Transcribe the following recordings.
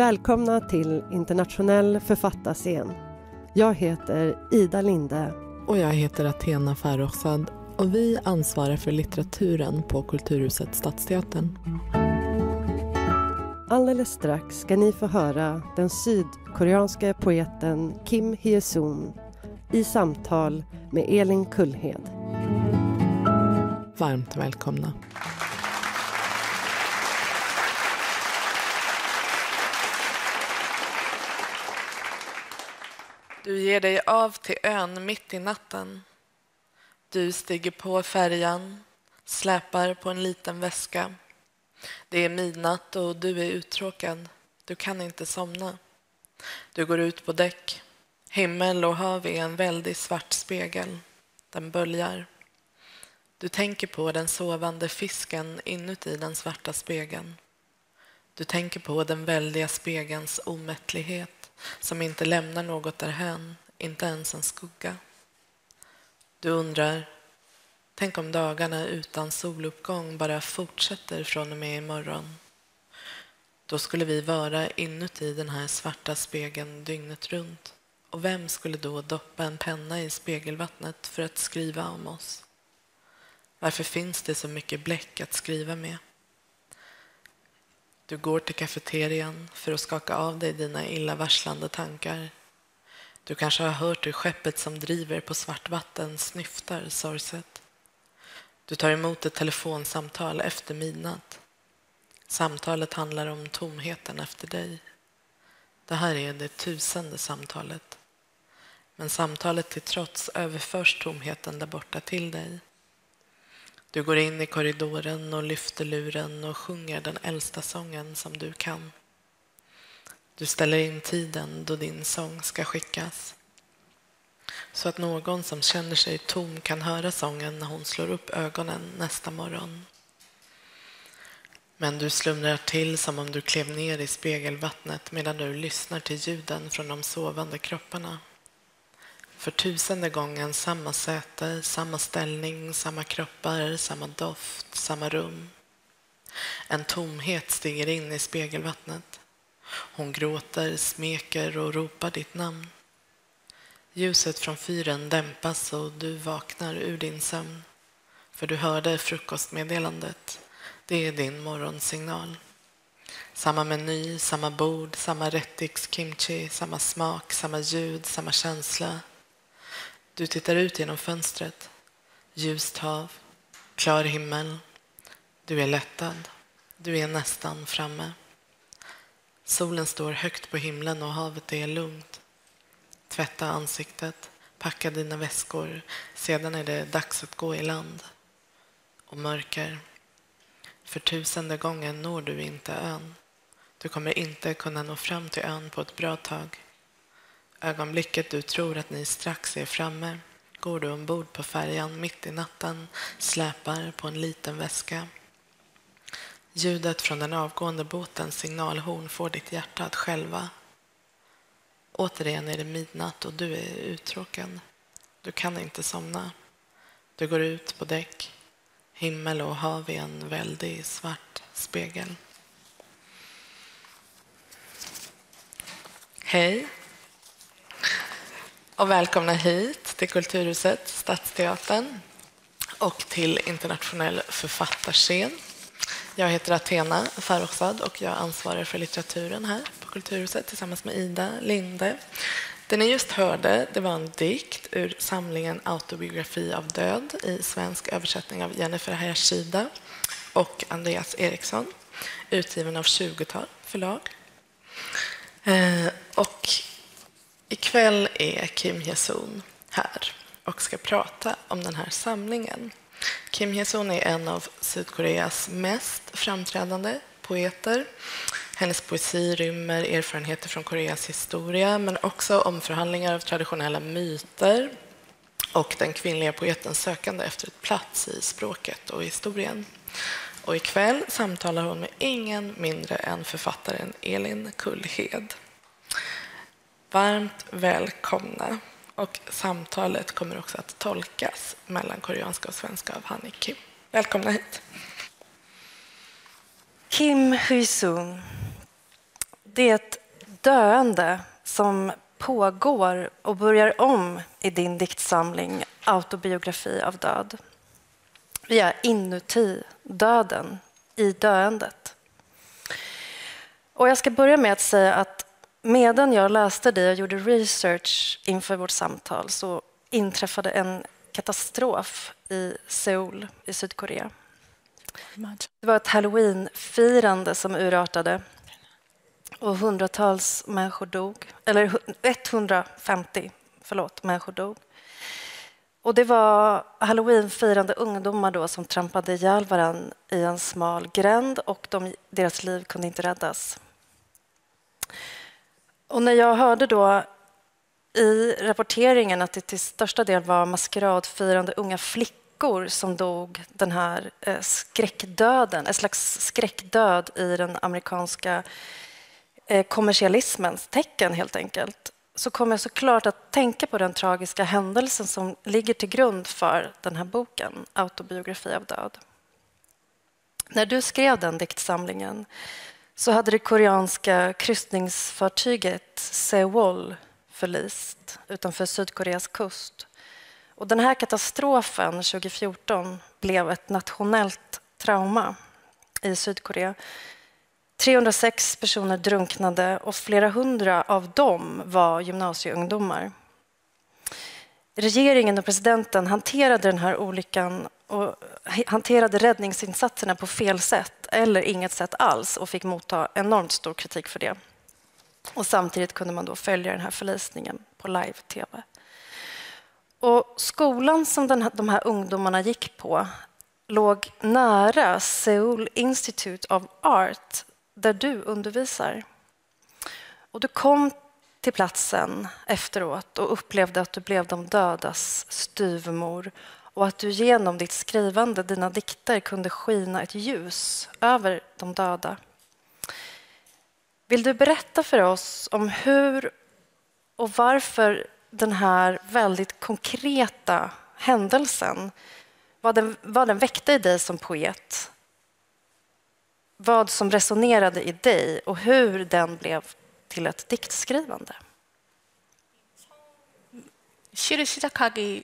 Välkomna till internationell författarscen. Jag heter Ida Linde. Och jag heter Athena Farrokhzad och vi ansvarar för litteraturen på Kulturhuset Stadsteatern. Alldeles strax ska ni få höra den sydkoreanska poeten Kim Hye-sun i samtal med Elin Kullhed. Varmt välkomna. Du ger dig av till ön mitt i natten. Du stiger på färjan, släpar på en liten väska. Det är midnatt och du är uttråkad. Du kan inte somna. Du går ut på däck. Himmel och hav är en väldig svart spegel. Den böljar. Du tänker på den sovande fisken inuti den svarta spegeln. Du tänker på den väldiga spegelns omättlighet som inte lämnar något därhän, inte ens en skugga. Du undrar, tänk om dagarna utan soluppgång bara fortsätter från och med imorgon. Då skulle vi vara inuti den här svarta spegeln dygnet runt. Och vem skulle då doppa en penna i spegelvattnet för att skriva om oss? Varför finns det så mycket bläck att skriva med? Du går till kafeterian för att skaka av dig dina illavarslande tankar. Du kanske har hört hur skeppet som driver på svart vatten snyftar sorgset. Du tar emot ett telefonsamtal efter midnatt. Samtalet handlar om tomheten efter dig. Det här är det tusende samtalet. Men samtalet till trots överförs tomheten där borta till dig. Du går in i korridoren och lyfter luren och sjunger den äldsta sången som du kan. Du ställer in tiden då din sång ska skickas så att någon som känner sig tom kan höra sången när hon slår upp ögonen nästa morgon. Men du slumrar till som om du klev ner i spegelvattnet medan du lyssnar till ljuden från de sovande kropparna. För tusende gången samma säte, samma ställning, samma kroppar, samma doft, samma rum. En tomhet stiger in i spegelvattnet. Hon gråter, smeker och ropar ditt namn. Ljuset från fyren dämpas och du vaknar ur din sömn. För du hörde frukostmeddelandet. Det är din morgonsignal. Samma meny, samma bord, samma rättiks kimchi, samma smak, samma ljud, samma känsla. Du tittar ut genom fönstret. Ljust hav, klar himmel. Du är lättad. Du är nästan framme. Solen står högt på himlen och havet är lugnt. Tvätta ansiktet, packa dina väskor. Sedan är det dags att gå i land. Och mörker. För tusende gången når du inte ön. Du kommer inte kunna nå fram till ön på ett bra tag. Ögonblicket du tror att ni strax är framme går du ombord på färjan mitt i natten, släpar på en liten väska. Ljudet från den avgående båtens signalhorn får ditt hjärta att skälva. Återigen är det midnatt och du är uttråkad. Du kan inte somna. Du går ut på däck. Himmel och hav är en väldig svart spegel. Hej och välkomna hit till Kulturhuset, Stadsteatern och till Internationell författarscen. Jag heter Athena Farrokhzad och jag ansvarar för litteraturen här på Kulturhuset tillsammans med Ida Linde. Det ni just hörde det var en dikt ur samlingen Autobiografi av död i svensk översättning av Jennifer Hayashida och Andreas Eriksson, utgiven av 20-tal förlag. Eh, och Ikväll är Kim Hyesun här och ska prata om den här samlingen. Kim Hyesun är en av Sydkoreas mest framträdande poeter. Hennes poesi rymmer erfarenheter från Koreas historia men också omförhandlingar av traditionella myter och den kvinnliga poetens sökande efter ett plats i språket och historien. Och ikväll samtalar hon med ingen mindre än författaren Elin Kullhed. Varmt välkomna. Och samtalet kommer också att tolkas mellan koreanska och svenska av Hanni Kim. Välkomna hit. Kim Hye-sun. det är ett döende som pågår och börjar om i din diktsamling Autobiografi av död. Vi är inuti döden, i döendet. Och jag ska börja med att säga att medan jag läste dig och gjorde research inför vårt samtal så inträffade en katastrof i Seoul i Sydkorea. Det var ett halloweenfirande som urartade och hundratals människor dog. Eller 150 förlåt, människor dog. Och det var halloweenfirande ungdomar då som trampade ihjäl varandra i en smal gränd och de, deras liv kunde inte räddas. Och när jag hörde då i rapporteringen att det till största del var maskeradfirande unga flickor som dog den här eh, skräckdöden, en slags skräckdöd i den amerikanska eh, kommersialismens tecken helt enkelt så kommer jag såklart att tänka på den tragiska händelsen som ligger till grund för den här boken, Autobiografi av död. När du skrev den diktsamlingen så hade det koreanska kryssningsfartyget Sewol förlist utanför Sydkoreas kust. Och den här katastrofen 2014 blev ett nationellt trauma i Sydkorea 306 personer drunknade och flera hundra av dem var gymnasieungdomar. Regeringen och presidenten hanterade den här olyckan och hanterade räddningsinsatserna på fel sätt eller inget sätt alls och fick motta enormt stor kritik för det. Och samtidigt kunde man då följa den här förlisningen på live-tv. Och skolan som den här, de här ungdomarna gick på låg nära Seoul Institute of Art där du undervisar. Och du kom till platsen efteråt och upplevde att du blev de dödas styvmor och att du genom ditt skrivande, dina dikter, kunde skina ett ljus över de döda. Vill du berätta för oss om hur och varför den här väldigt konkreta händelsen, vad den, vad den väckte i dig som poet vad som resonerade i dig och hur den blev till ett diktskrivande. 시를 시작하기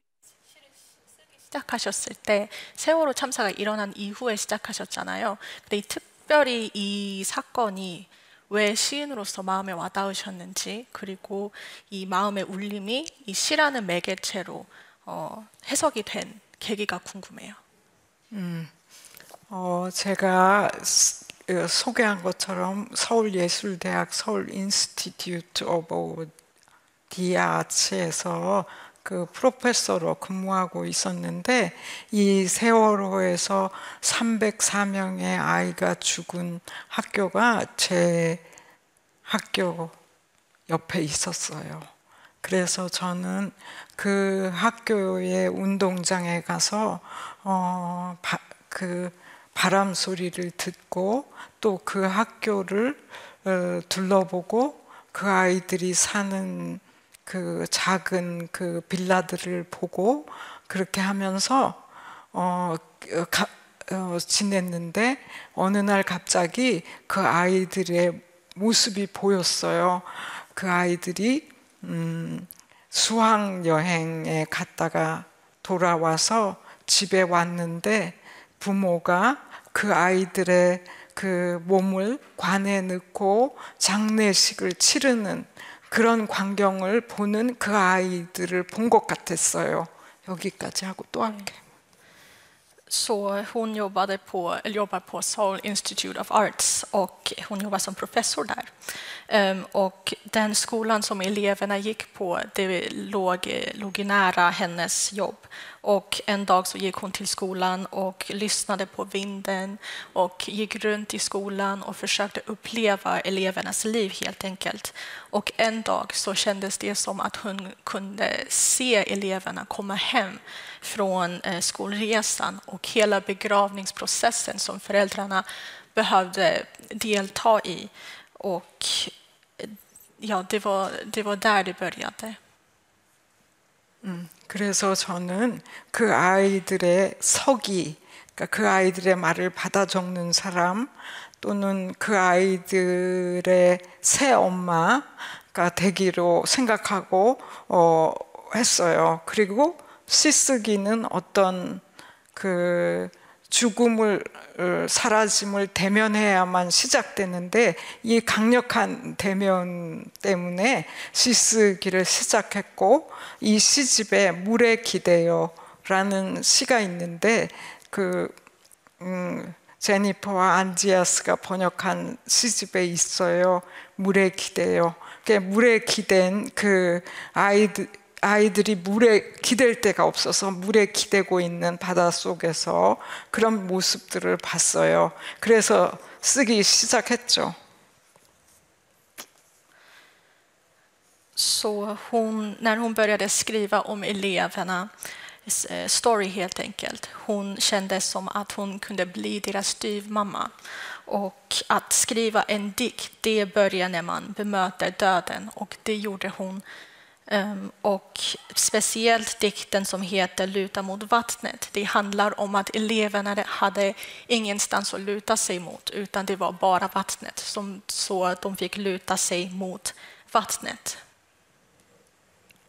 시작하셨을 때 세월호 참사가 일어난 이후에 시작하셨잖아요. 근데 이 특별히 이 사건이 왜 시인으로서 마음에 와닿으셨는지 그리고 이 마음의 울림이 이 시라는 매개체로 어, 해석이 된 계기가 궁금해요. 음, 어, 제가 소개한 것처럼 서울예술대학 Seoul Institute of the Arts에서 그 professor로 근무하고 있었는데 이 세월호에서 304명의 아이가 죽은 학교가 제 학교 옆에 있었어요. 그래서 저는 그 학교의 운동장에 가서 어그 바람 소리를 듣고 또 그 학교를 어, 둘러보고 그 아이들이 사는 그 작은 그 빌라들을 보고 그렇게 하면서 어, 가, 어, 지냈는데 어느 날 갑자기 그 아이들의 모습이 보였어요. 그 아이들이 음, 수학 여행에 갔다가 돌아와서 집에 왔는데 부모가 그 아이들의 그 몸을 관에 넣고 장례식을 치르는 그런 광경을 보는 그 아이들을 본 것 같았어요. 여기까지 하고 또 할게. Så hon jobbade på, jobbar på Seoul Institute of Arts och hon jobbar som professor där. Um, och den skolan som eleverna gick på det låg, låg nära hennes jobb. Och en dag så gick hon till skolan och lyssnade på vinden och gick runt i skolan och försökte uppleva elevernas liv helt enkelt. Och en dag så kändes det som att hon kunde se eleverna komma hem från eh, skolresan och hela begravningsprocessen som föräldrarna behövde delta i. Och eh, ja, det var, det var där det började. 음, 그래서 저는 그 아이들의 석이 그러니까 그 아이들의 말을 받아 적는 사람 또는 그 아이들의 새 엄마가 되기로 생각하고 어, 했어요. 그리고 시쓰기는 어떤 그 죽음을 어, 사라짐을 대면해야만 시작되는데 이 강력한 대면 때문에 시쓰기를 시작했고 이 시집에 물에 기대요라는 시가 있는데 그 음, 제니퍼와 안지아스가 번역한 시집에 있어요. 물에 기대요. 물에 기댄 그 아이들 아이들이 물에 기댈 데가 없어서 물에 기대고 있는 바다 속에서 그런 모습들을 봤어요. 그래서 쓰기 시작했죠. Så hon, när hon började skriva om eleverna, story helt enkelt, hon kände som att hon kunde bli deras styvmamma. Och att skriva en dikt, det börjar när man bemöter döden och det gjorde hon Um, och speciellt dikten som heter Luta mot vattnet. Det handlar om att eleverna hade ingenstans att luta sig mot utan det var bara vattnet, som, så att de fick luta sig mot vattnet.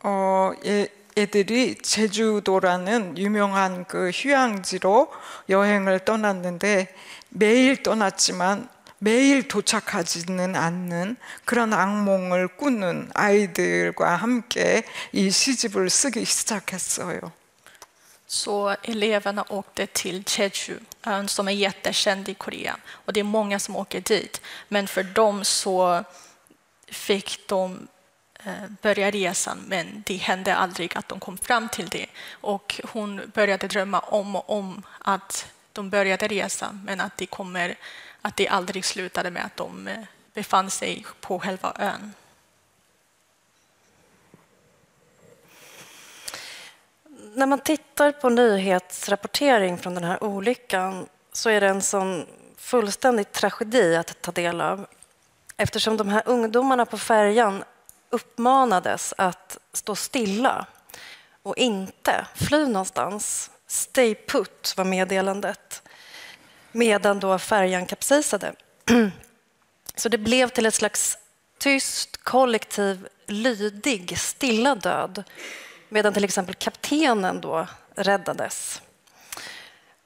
어, 예, 애들이 제주도라는 유명한 그 휴양지로 여행을 떠났는데 매일 떠났지만 매일 도착하지는 않는 그런 악몽을 꾸는 아이들과 함께 이 시집을 쓰기 시작했어요. Så eleverna åkte till Jeju, ön som är jättekänd i Korea. Och det är många som åker dit. Men för dem så fick de börja resan, men det hände aldrig att de kom fram till det. Och hon började drömma om och om att de började resa, men att det kommer att det aldrig slutade med att de eh, befann sig på själva ön. När man tittar på nyhetsrapportering från den här olyckan så är det en sån fullständig tragedi att ta del av eftersom de här ungdomarna på färjan uppmanades att stå stilla och inte fly någonstans. Stay put var meddelandet medan då färjan kapsejsade. Så det blev till ett slags tyst, kollektiv, lydig, stilla död medan till exempel kaptenen då räddades.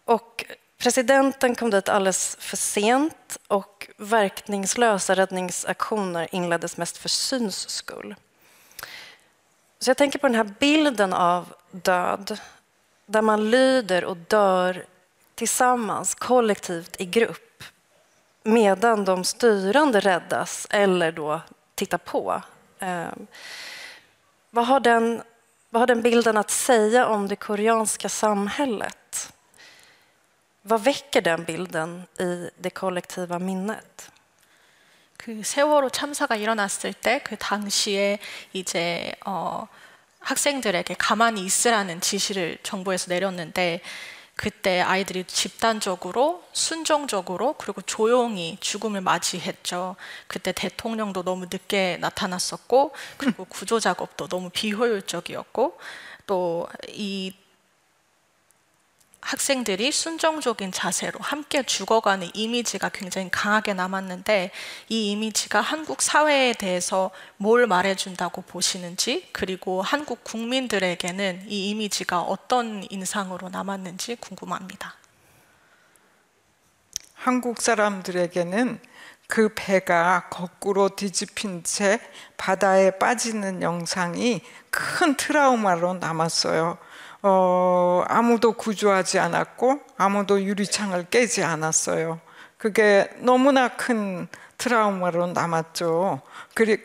Och presidenten kom dit alldeles för sent och verkningslösa räddningsaktioner inleddes mest för syns skull. Så jag tänker på den här bilden av död där man lyder och dör tillsammans, kollektivt, i grupp medan de styrande räddas eller då tittar på. Eh, vad, har den, vad har den bilden att säga om det koreanska samhället? Vad väcker den bilden i det kollektiva minnet? 그 세월호 참사가 일어났을 때 그 당시에 이제 어, 학생들에게 가만히 있으라는 지시를 정부에서 내렸는데 그때 아이들이 집단적으로 순종적으로 그리고 조용히 죽음을 맞이했죠. 그때 대통령도 너무 늦게 나타났었고 그리고 구조 작업도 너무 비효율적이었고 또 이 학생들이 순종적인 자세로 함께 죽어가는 이미지가 굉장히 강하게 남았는데 이 이미지가 한국 사회에 대해서 뭘 말해준다고 보시는지 그리고 한국 국민들에게는 이 이미지가 어떤 인상으로 남았는지 궁금합니다. 한국 사람들에게는 그 배가 거꾸로 뒤집힌 채 바다에 빠지는 영상이 큰 트라우마로 남았어요. 어, 아무도 구조하지 않았고 아무도 유리창을 깨지 않았어요. 그게 너무나 큰 트라우마로 남았죠.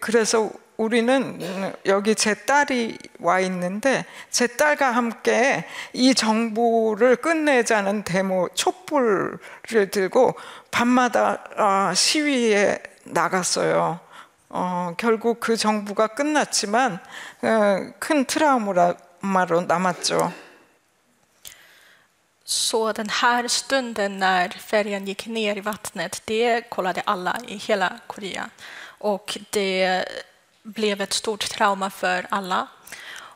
그래서 우리는 여기 제 딸이 와 있는데 제 딸과 함께 이 정부를 끝내자는 데모 촛불을 들고 밤마다 어, 시위에 나갔어요. 어, 결국 그 정부가 끝났지만 어, 큰 트라우마라 Marun Damacho. Så den här stunden när färjan gick ner i vattnet, det kollade alla i hela Korea. Och det blev ett stort trauma för alla.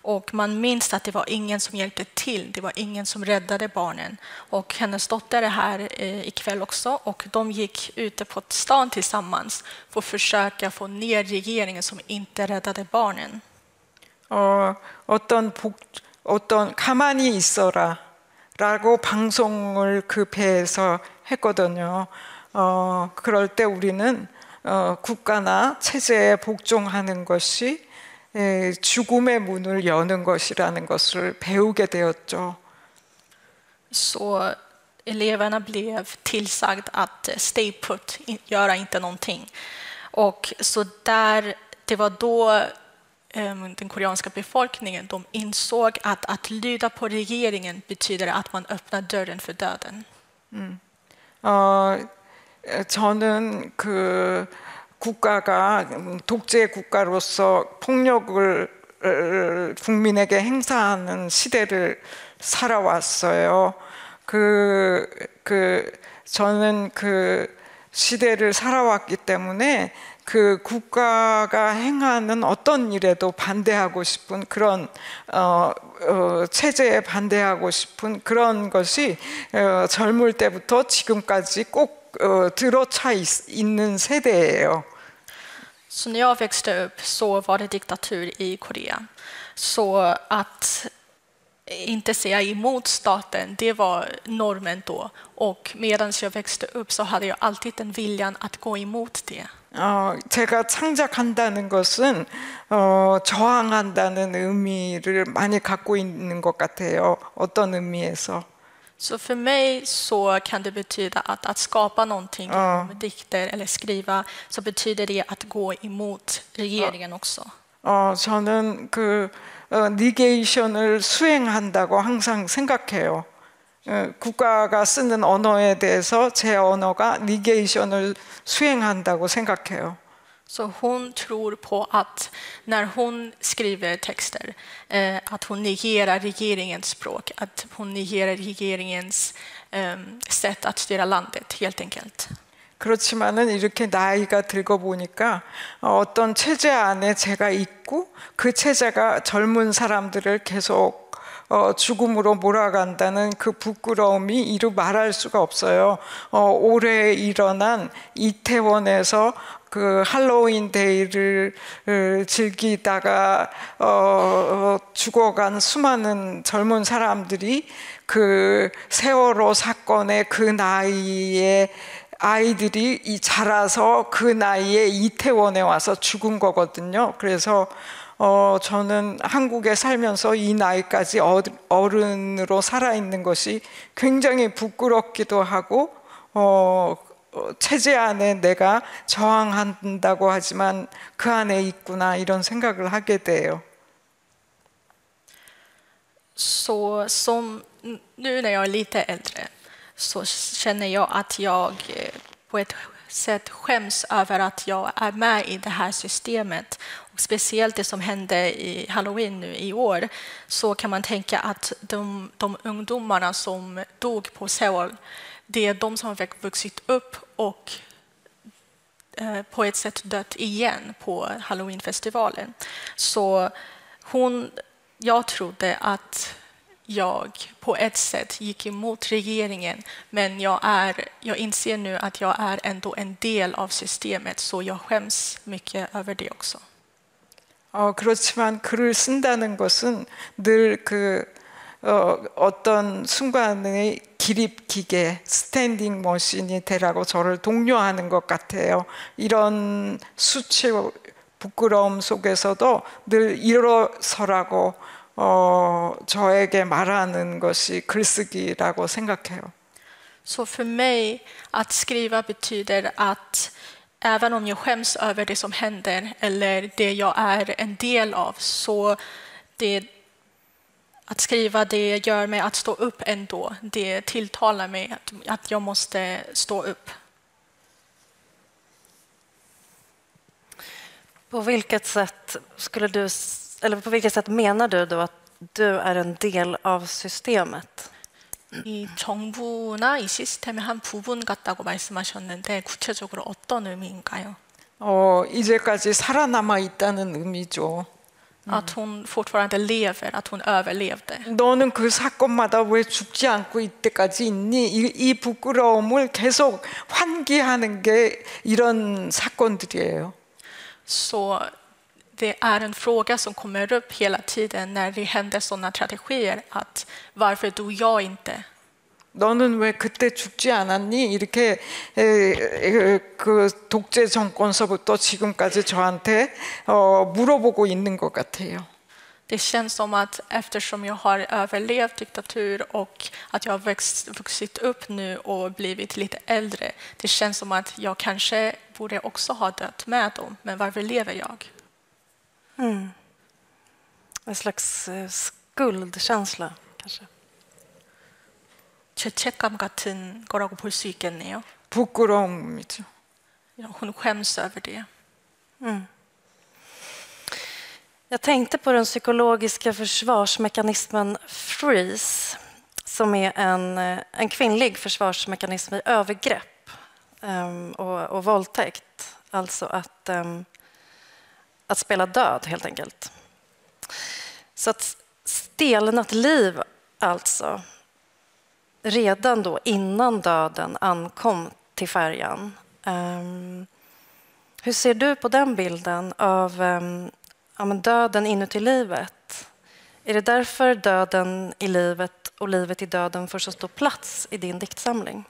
Och man minns att det var ingen som hjälpte till, det var ingen som räddade barnen. Och hennes dotter är här eh, ikväll också och de gick ute på stan tillsammans för att försöka få ner regeringen som inte räddade barnen. 어, 어떤 복, 어떤 가만히 있어라라고 방송을 그 배에서 했거든요. 어, 그럴 때 우리는 어, 국가나 체제에 복종하는 것이 에, 죽음의 문을 여는 것이라는 것을 배우게 되었죠. Så eleverna blev tillsagd att eh, stay put, göra inte någonting. Och så där, det var då den koreanska befolkningen de insåg att att lyda på regeringen betyder att man öppnar dörren för döden. 어, 저는 그 국가가 독재 국가로서 폭력을 어, 국민에게 행사하는 시대를 살아왔어요. 그, 그, 저는 그 시대를 살아왔기 때문에 그 국가가 행하는 어떤 일에도 반대하고 싶은 그런 어, 어, 체제에 반대하고 싶은 그런 것이 어, 젊을 때부터 지금까지 꼭 어, 들어차 있, 있는 세대예요. Så när jag växte upp så var det diktatur i Korea. Så att inte säga emot staten, det var normen då. Och medan jag växte upp så hade jag alltid den viljan att gå emot det. 어, 제가 창작한다는 것은 어, 저항한다는 의미를 많이 갖고 있는 것 같아요. 어떤 의미에서. Så för mig så kan det betyda att, att skapa någonting, Ja. med dikter eller skriva, så betyder det att gå emot regeringen också. 어, 저는 그 어, 니게이션을 수행한다고 항상 생각해요. 어, 국가가 쓰는 언어에 대해서 제 언어가 니게이션을 수행한다고 생각해요. Så hon tror på att när hon skriver texter, eh, att hon negerar regeringens språk, att hon negerar regeringens eh, sätt att styra landet, helt enkelt. 그렇지만은 이렇게 나이가 들고 보니까 어, 어떤 체제 안에 제가 있고 그 체제가 젊은 사람들을 계속 어, 죽음으로 몰아간다는 그 부끄러움이 이루 말할 수가 없어요. 어, 올해 일어난 이태원에서 그 할로윈 데이를 어, 즐기다가 어, 어, 죽어간 수많은 젊은 사람들이 그 세월호 사건의 그 나이에 아이들이 이 자라서 그 나이에 이태원에 와서 죽은 거거든요. 그래서 어, 저는 한국에 살면서 이 나이까지 어- 어른으로 살아있는 것이 굉장히 부끄럽기도 하고, 어, 어, 체제 안에 내가 저항한다고 하지만 그 안에 있구나 이런 생각을 하게 돼요. Så som nu när jag är lite äldre så känner jag att jag eh, på ett sätt skäms över att jag är med i det här systemet. Och speciellt det som hände i Halloween nu i år så kan man tänka att de, de ungdomarna som dog på Seoul det är de som har vuxit upp och eh, på ett sätt dött igen på Halloweenfestivalen. Så hon, jag trodde att jag på ett sätt gick emot regeringen men jag, är, jag inser nu att jag är ändå en del av systemet så jag skäms mycket över det också. 어, 그렇지만 글을 쓴다는 것은 늘그 어, 어떤 순간의 기립 기계, 스탠딩 머신이 되라고 저를 독려하는 것 같아요. 이런 수치고 부끄러움 속에서도 늘 일어서라고 어, 저에게 말하는 것이 글쓰기라고 생각해요. Så för mig, att skriva betyder att även om jag skäms över det som händer eller det jag är en del av så det, att skriva det gör mig att stå upp ändå. Det tilltalar mig att, att jag måste stå upp. På vilket sätt skulle du, eller på vilket sätt menar du då att du är en del av systemet? 이 정부나 이 시스템의 한 부분 같다고 말씀하셨는데 구체적으로 어떤 의미인가요? 어, 이제까지 살아남아 있다는 의미죠. att hon fortfarande lever, att hon överlevde. 너는 그 사건마다 왜 죽지 않고 이때까지 있니? 이, 이 부끄러움을 계속 환기하는 게 이런 사건들이에요. Så det är en fråga som kommer upp hela tiden när det händer sådana strategier. Att varför dog jag inte? 너는 왜 그때 죽지 않았니? 이렇게 에, 에, 그 독재 정권서부터 지금까지 저한테 어, 물어보고 있는 것 같아요. Det känns som att eftersom jag har överlevt diktatur och att jag har växt, vuxit upp nu och blivit lite äldre, det känns som att jag kanske borde också ha dött med dem. Men varför lever jag? Mm. En slags eh, skuldkänsla, kanske. 죄책감 같은 거라고 볼 수 있겠네요. 부끄러움이죠. Hon skäms över det. Mm. Jag tänkte på den psykologiska försvarsmekanismen freeze som är en, eh, en kvinnlig försvarsmekanism i övergrepp um, och, och våldtäkt. Alltså att, um, att spela död, helt enkelt. Så att stelnat liv, alltså, redan då innan döden ankom till färjan. Um, hur ser du på den bilden av um, ja, men döden inuti livet? Är det därför döden i livet och livet i döden får så stor plats i din diktsamling?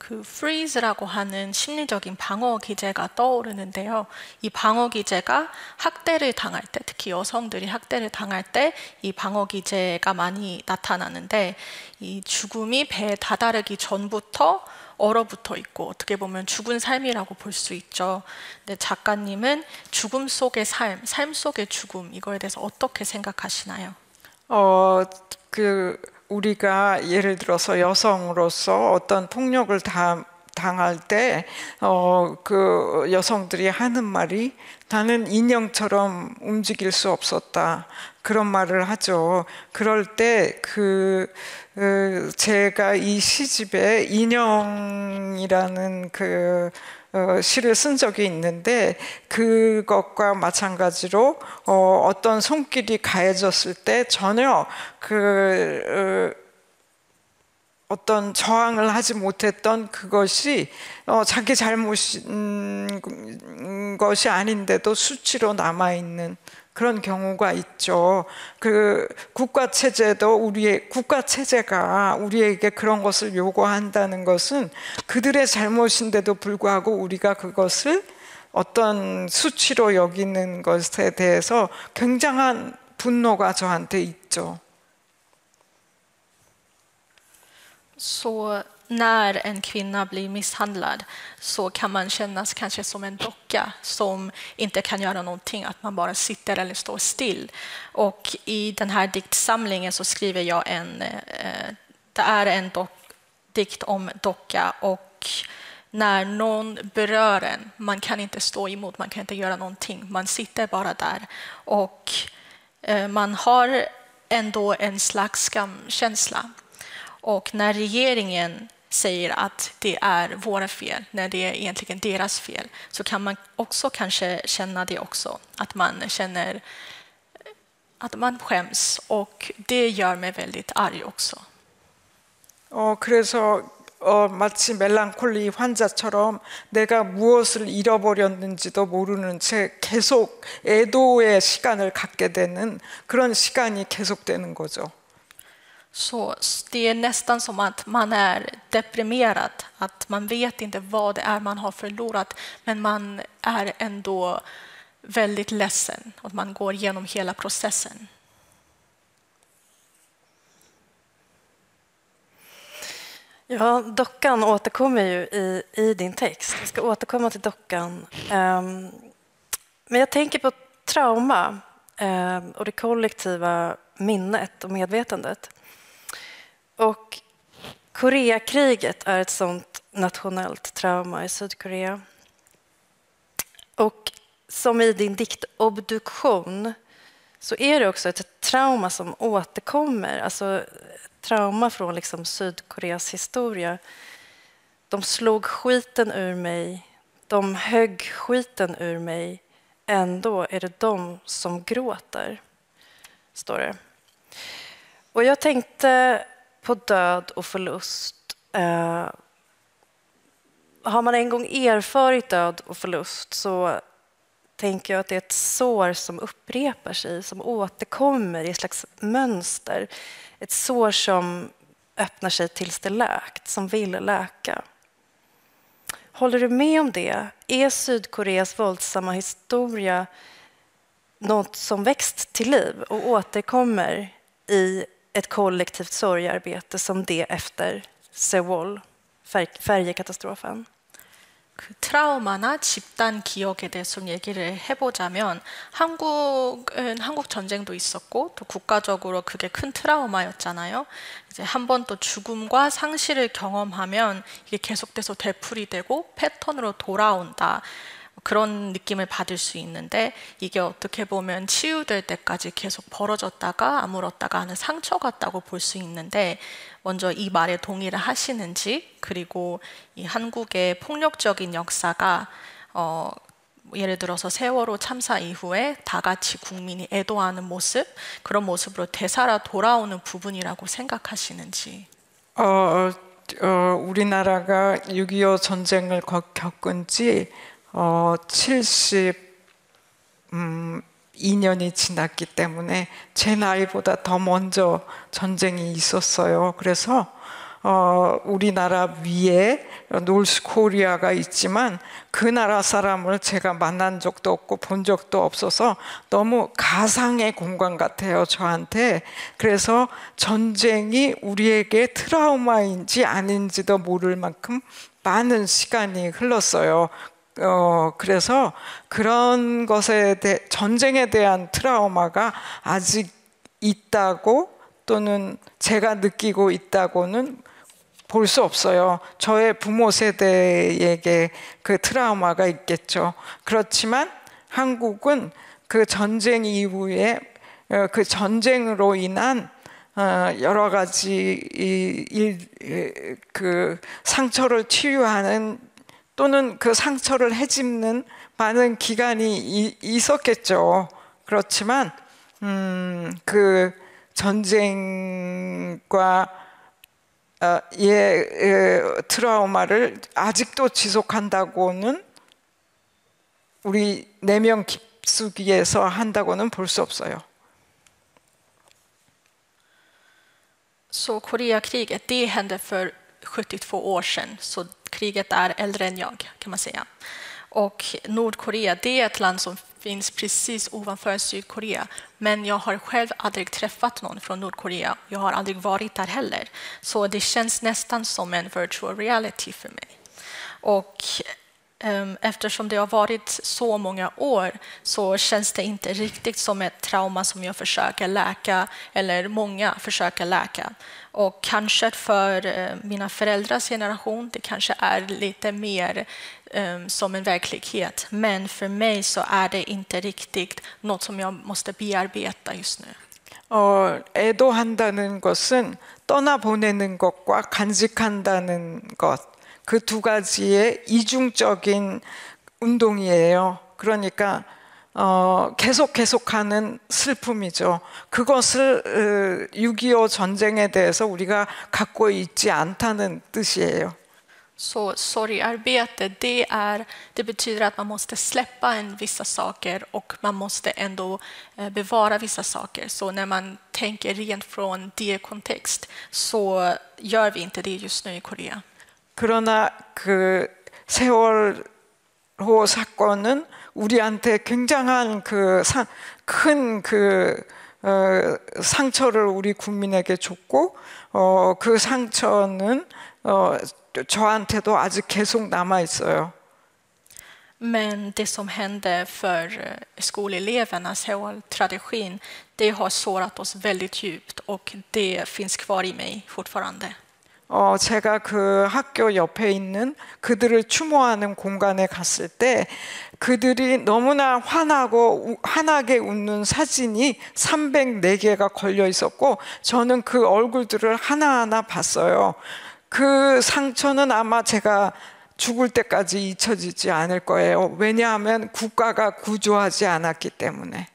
그 freeze라고 하는 심리적인 방어 기제가 떠오르는데요. 이 방어 기제가 학대를 당할 때, 특히 여성들이 학대를 당할 때 이 방어 기제가 많이 나타나는데 이 죽음이 배에 다다르기 전부터 얼어붙어 있고 어떻게 보면 죽은 삶이라고 볼 수 있죠. 근데 작가님은 죽음 속의 삶, 삶 속의 죽음 이거에 대해서 어떻게 생각하시나요? 어, 그 우리가 예를 들어서 여성으로서 어떤 폭력을 다, 당할 때, 어, 그 여성들이 하는 말이 나는 인형처럼 움직일 수 없었다. 그런 말을 하죠. 그럴 때 그, 그 제가 이 시집에 인형이라는 그 어, 시를 쓴 적이 있는데 그것과 마찬가지로 어, 어떤 손길이 가해졌을 때 전혀 그 어, 어떤 저항을 하지 못했던 그것이 어, 자기 잘못인 것이 아닌데도 수치로 남아 있는 그런 경우가 있죠. 그 국가 체제도 우리의 국가 체제가 우리에게 그런 것을 요구한다는 것은 그들의 잘못인데도 불구하고 우리가 그것을 어떤 수치로 여기는 것에 대해서 굉장한 분노가 저한테 있죠. Så när en kvinna blir misshandlad så kan man kännas kanske som en docka som inte kan göra någonting, att man bara sitter eller står still. Och i den här diktsamlingen så skriver jag en, eh, det är en dock, dikt om docka och när någon berör en, man kan inte stå emot, man kan inte göra någonting, man sitter bara där. Och eh, man har ändå en slags skamkänsla. Och när regeringen säger att det är våra fel, när det är egentligen deras fel, så kan man också kanske känna det också. Att man känner att man skäms och det gör mig väldigt arg också. 어, 그래서 어, 마치 멜랑콜리 환자처럼 내가 무엇을 잃어버렸는지도 모르는 채 계속 애도의 시간을 갖게 되는 그런 시간이 계속되는 거죠. Så det är nästan som att man är deprimerad, att man vet inte vad det är man har förlorat, men man är ändå väldigt ledsen och man går igenom hela processen. Ja, dockan återkommer ju i, i din text. Vi ska återkomma till dockan. Um, men jag tänker på trauma um, och det kollektiva minnet och medvetandet. Och Koreakriget är ett sånt nationellt trauma i Sydkorea. Och som i din dikt Obduktion så är det också ett trauma som återkommer. Alltså trauma från liksom Sydkoreas historia. De slog skiten ur mig, de högg skiten ur mig ändå är det de som gråter, står det. Och jag tänkte på död och förlust. Eh, har man en gång erfarit död och förlust så tänker jag att det är ett sår som upprepar sig, som återkommer i ett slags mönster. Ett sår som öppnar sig tills det läkt, som vill läka. Håller du med om det? Är Sydkoreas våldsamma historia något som växt till liv och återkommer i ett kollektivt sorgearbete som det efter Seoul, färjekatastrofen? 그 트라우마나 집단 기억에 대해서 좀 얘기를 해보자면 한국은 한국 전쟁도 있었고 또 국가적으로 그게 큰 트라우마였잖아요. 이제 한 번 또 죽음과 상실을 경험하면 이게 계속돼서 되풀이되고 패턴으로 돌아온다. 그런 느낌을 받을 수 있는데 이게 어떻게 보면 치유될 때까지 계속 벌어졌다가 아물었다가 하는 상처 같다고 볼 수 있는데 먼저 이 말에 동의를 하시는지 그리고 이 한국의 폭력적인 역사가 어, 예를 들어서 세월호 참사 이후에 다 같이 국민이 애도하는 모습 그런 모습으로 되살아 돌아오는 부분이라고 생각하시는지. 어, 어 우리나라가 6.25 전쟁을 겪은 지 어, 70 음, 2년이 지났기 때문에 제 나이보다 더 먼저 전쟁이 있었어요. 그래서 어, 우리나라 위에 놀스 코리아가 있지만 그 나라 사람을 제가 만난 적도 없고 본 적도 없어서 너무 가상의 공간 같아요, 저한테. 그래서 전쟁이 우리에게 트라우마인지 아닌지도 모를 만큼 많은 시간이 흘렀어요. 어, 그래서 그런 것에 대해 전쟁에 대한 트라우마가 아직 있다고 또는 제가 느끼고 있다고는 볼 수 없어요. 저의 부모 세대에게 그 트라우마가 있겠죠. 그렇지만 한국은 그 전쟁 이후에 어, 그 전쟁으로 인한 어, 여러 가지 일, 그 상처를 치유하는 또는 그 상처를 헤집는 많은 기간이 이, 있었겠죠. 그렇지만 음, 그 전쟁과 어, 예, 예, 트라우마를 아직도 지속한다고는 우리 내면 깊숙이에서 한다고는 볼 수 없어요. Så Koreakriget, det hände för 72 år sedan. Så kriget är äldre än jag, kan man säga. Och Nordkorea, det är ett land som finns precis ovanför Sydkorea. Men jag har själv aldrig träffat någon från Nordkorea. Jag har aldrig varit där heller. Så det känns nästan som en virtual reality för mig. Och ehm, eftersom det har varit så många år så känns det inte riktigt som ett trauma som jag försöker läka, eller många försöker läka. Och kanske för eh, mina föräldrars generation, det kanske är lite mer um, som en verklighet. Men för mig så är det inte riktigt något som jag måste bearbeta just nu. 어, 애도한다는 것은 떠나보내는 것과 간직한다는 것 그두 가지의 이중적인 운동이에요. 그러니까 어, 계속 계속하는 슬픔이죠. 그것을 6.25 전쟁에 대해서 우리가 갖고 있지 않다는 뜻이에요. Så sorgarbete, det, är, det betyder att man måste släppa en vissa saker och man måste ändå bevara vissa saker. Så när man tänker rent från det kontext så gör vi inte det just nu i Korea. 그러나 그 세월호 사건은 우리한테 굉장한 그 큰그 그, 어, 상처를 우리 국민에게 줬고 어, 그 상처는 어, 저한테도 아직 계속 남아 있어요. Men det som hände för skoleleverna, Seoul-strategin, det har sårat oss väldigt djupt och det finns kvar i mig fortfarande. 어, 제가 그 학교 옆에 있는 그들을 추모하는 공간에 갔을 때 그들이 너무나 환하고 환하게 웃는 사진이 304개가 걸려 있었고 저는 그 얼굴들을 하나하나 봤어요. 그 상처는 아마 제가 죽을 때까지 잊혀지지 않을 거예요. 왜냐하면 국가가 구조하지 않았기 때문에.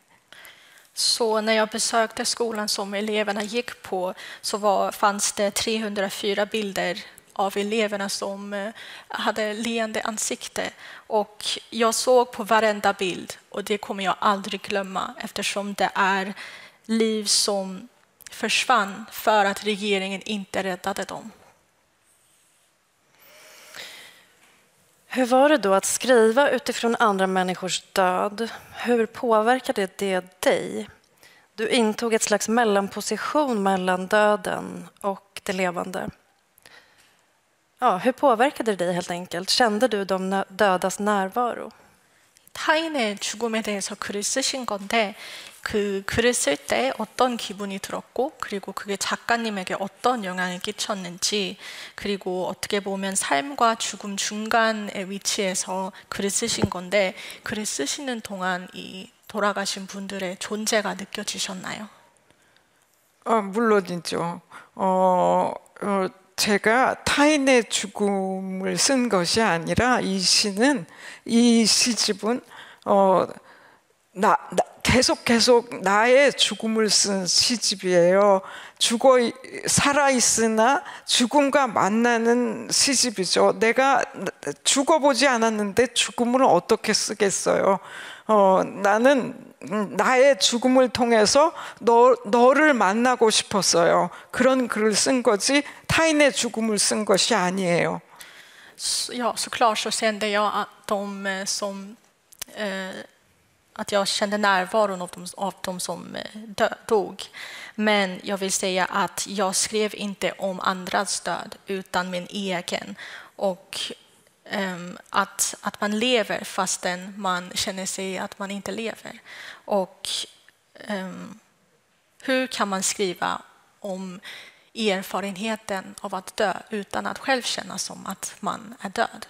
Så när jag besökte skolan som eleverna gick på så var, fanns det 304 bilder av eleverna som eh, hade leende ansikte. Och jag såg på varenda bild och det kommer jag aldrig glömma eftersom det är liv som försvann för att regeringen inte räddade dem. Hur var det då att skriva utifrån andra människors död? Hur påverkade det dig? Du intog ett slags mellanposition mellan döden och det levande. Ja, hur påverkade det dig helt enkelt? Kände du de dödas närvaro? 타인의 죽음에 대해서 글을 쓰신 건데 그 글을 쓸 때 어떤 기분이 들었고 그리고 그게 작가님에게 어떤 영향을 끼쳤는지 그리고 어떻게 보면 삶과 죽음 중간의 위치에서 글을 쓰신 건데 글을 쓰시는 동안 이 돌아가신 분들의 존재가 느껴지셨나요? 어, 물론이죠. 어, 어, 제가 타인의 죽음을 쓴 것이 아니라 이 시는 이 시집은 어, 나, 나 계속 계속 나의 죽음을 쓴 시집이에요. 죽어 살아 있으나 죽음과 만나는 시집이죠. 내가 죽어보지 않았는데 죽음을 어떻게 쓰겠어요? 어, 나는 나의 죽음을 통해서 너, 너를 만나고 싶었어요. 그런 글을 쓴 거지 타인의 죽음을 쓴 것이 아니에요. Ja, såklart så kände jag att de som eh, att jag kände närvaron av de, av de som eh, dö, dog. Men jag vill säga att jag skrev inte om andras död utan min egen. Och um, att, att man lever fastän man känner sig att man inte lever. Och um, hur kan man skriva om erfarenheten av att dö utan att själv känna som att man är död?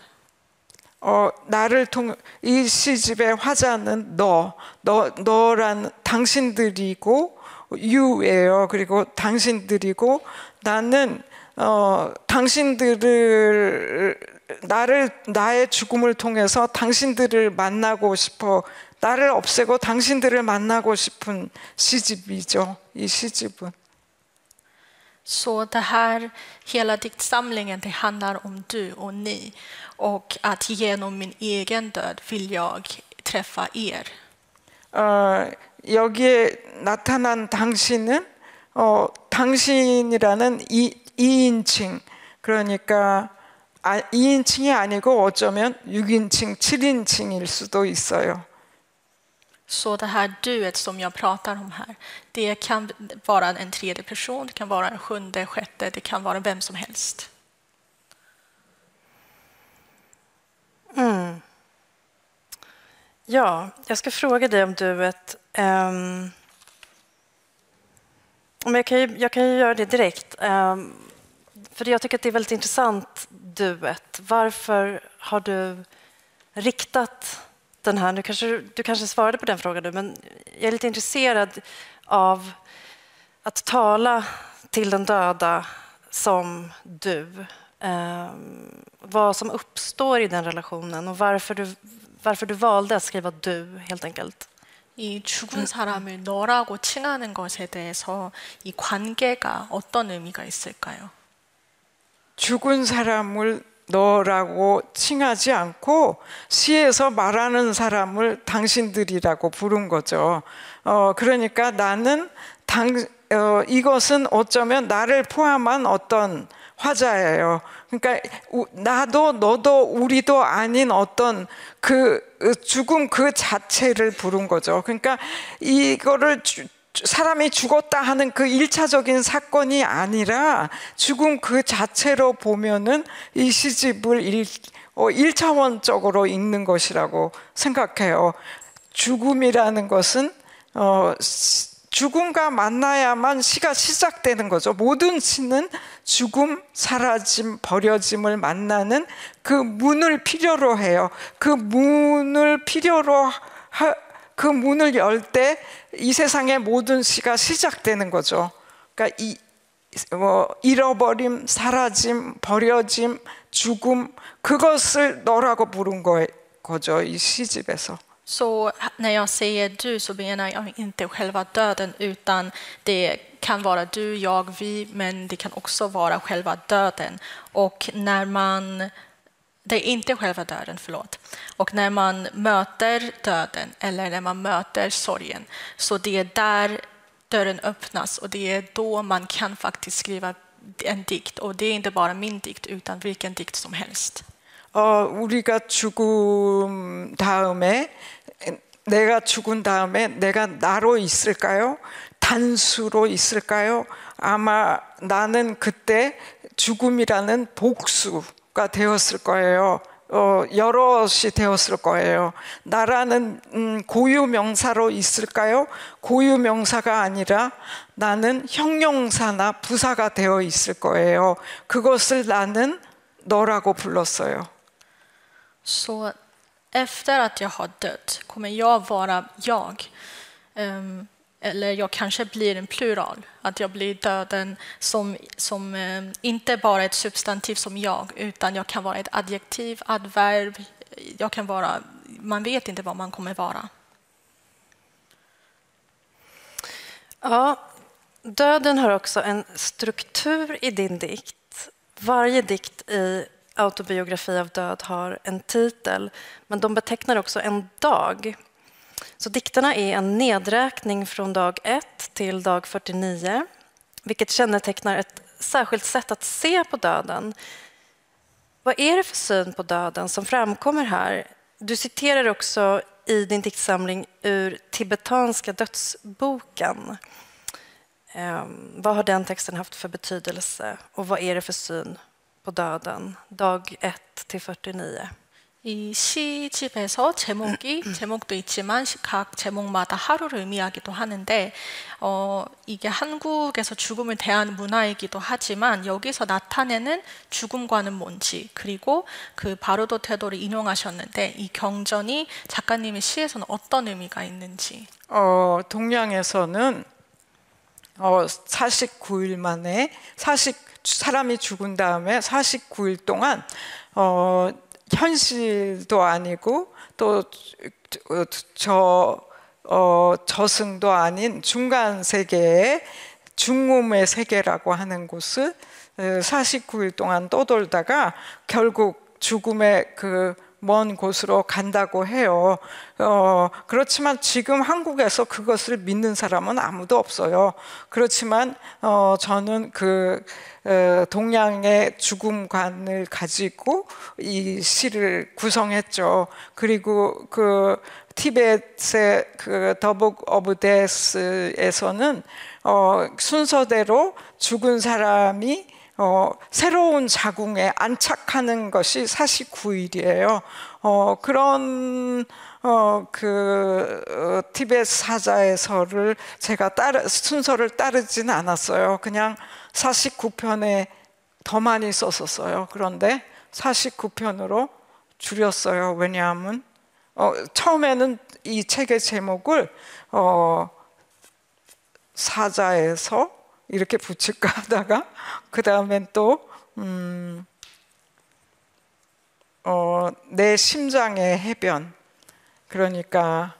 어, 나를 통, 이 시집의 화자는 너, 너, 너란 당신들이고, you예요. 그리고 당신들이고, 나는, 어, 당신들을, 나를, 나의 죽음을 통해서 당신들을 만나고 싶어, 나를 없애고 당신들을 만나고 싶은 시집이죠. 이 시집은. Så det här, hela diktsamlingen, det handlar om du och ni. Och att genom min egen död vill jag träffa er. 어, 여기에 나타난 당신은 어, 당신이라는 이, 2인칭 그러니까 아, 2인칭이 아니고 어쩌면 6인칭, 7인칭일 수도 있어요. Så det här duet som jag pratar om här, det kan vara en tredje person, det kan vara en sjunde, sjätte, det kan vara vem som helst. Mm. Ja, jag ska fråga dig om duet. Um, men jag, kan ju, jag kan ju göra det direkt. Um, för jag tycker att det är väldigt intressant duet. Varför har du riktat den här... Nu kanske, du kanske svarade på den frågan nu, men jag är lite intresserad av att tala till den döda som du. Um, vad som uppstår i den relationen och varför du, varför du valde att skriva du, helt enkelt. 이 죽은 사람을 너라고 칭하는 것에 대해서 이 관계가 어떤 의미가 있을까요? 죽은 사람을 너라고 칭하지 않고 시에서 말하는 사람을 당신들이라고 부른 거죠. 어, 그러니까 나는 당, 어, 이것은 어쩌면 나를 포함한 어떤 화자예요. 그러니까 나도 너도 우리도 아닌 어떤 그 죽음 그 자체를 부른 거죠. 그러니까 이거를 사람이 죽었다 하는 그 일차적인 사건이 아니라 죽음 그 자체로 보면은 이 시집을 일, 어, 1차원적으로 읽는 것이라고 생각해요. 죽음이라는 것은 어, 죽음과 만나야만 시가 시작되는 거죠. 모든 시는 죽음, 사라짐, 버려짐을 만나는 그 문을 필요로 해요. 그 문을 필요로 하, 그 문을 열 때 이 세상의 모든 시가 시작되는 거죠. 그러니까 이 뭐, 잃어버림, 사라짐, 버려짐, 죽음 그것을 너라고 부른 거, 거죠 이 시집에서. Så när jag säger du så menar jag inte själva döden utan det kan vara du, jag, vi men det kan också vara själva döden. Och när man det är inte själva döden, förlåt. Och när man möter döden eller när man möter sorgen så det är där dörren öppnas och det är då man kan faktiskt skriva en dikt. Och det är inte bara min dikt utan vilken dikt som helst. 어, 우리가 죽음 다음에 내가 죽은 다음에 내가 나로 있을까요? 단수로 있을까요? 아마 나는 그때 죽음이라는 복수 가 되었을 거예요. 어, 여럿이 되었을 거예요. 나라는 음, 고유 명사로 있을까요? 고유 명사가 아니라 나는 형용사나 부사가 되어 있을 거예요. 그것을 나는 너라고 불렀어요. Så efter att jag har dött kommer jag vara jag. Um, eller jag kanske blir en plural, att jag blir döden som, som eh, inte bara ett substantiv som jag, utan jag kan vara ett adjektiv, adverb, jag kan vara, man vet inte vad man kommer vara. Ja, döden har också en struktur i din dikt. Varje dikt i autobiografi av död har en titel, men de betecknar också en dag. Så dikterna är en nedräkning från dag 1 till dag 49 vilket kännetecknar ett särskilt sätt att se på döden. Vad är det för syn på döden som framkommer här? Du citerar också i din diktsamling ur tibetanska dödsboken. Ehm, vad har den texten haft för betydelse och vad är det för syn på döden, dag 1 till 49? 이 시집에서 제목이 제목도 있지만 각 제목마다 하루를 의미하기도 하는데 어, 이게 한국에서 죽음을 대하는 문화이기도 하지만 여기서 나타내는 죽음과는 뭔지 그리고 그 바로도 태도를 인용하셨는데 이 경전이 작가님의 시에서는 어떤 의미가 있는지. 어, 동양에서는 어, 49일 만에 40 사람이 죽은 다음에 49일 동안 어, 현실도 아니고 또저 어, 저승도 아닌 중간 세계의 중음의 세계라고 하는 곳을 49일 동안 떠돌다가 결국 죽음의 그 먼 곳으로 간다고 해요. 어, 그렇지만 지금 한국에서 그것을 믿는 사람은 아무도 없어요. 그렇지만 어, 저는 그 어, 동양의 죽음관을 가지고 이 시를 구성했죠. 그리고 그 티벳의 그 The Book of Death에서는 어, 순서대로 죽은 사람이 어, 새로운 자궁에 안착하는 것이 49일이에요. 어, 그런 어, 그 어, 티벳 사자의서를 제가 따르, 순서를 따르진 않았어요. 그냥 49편에 더 많이 썼었어요. 그런데 49편으로 줄였어요. 왜냐하면 어, 처음에는 이 책의 제목을 어, 사자의 서 이렇게 붙일까 하다가 그 다음엔 또 음, 어, 내 심장의 해변 그러니까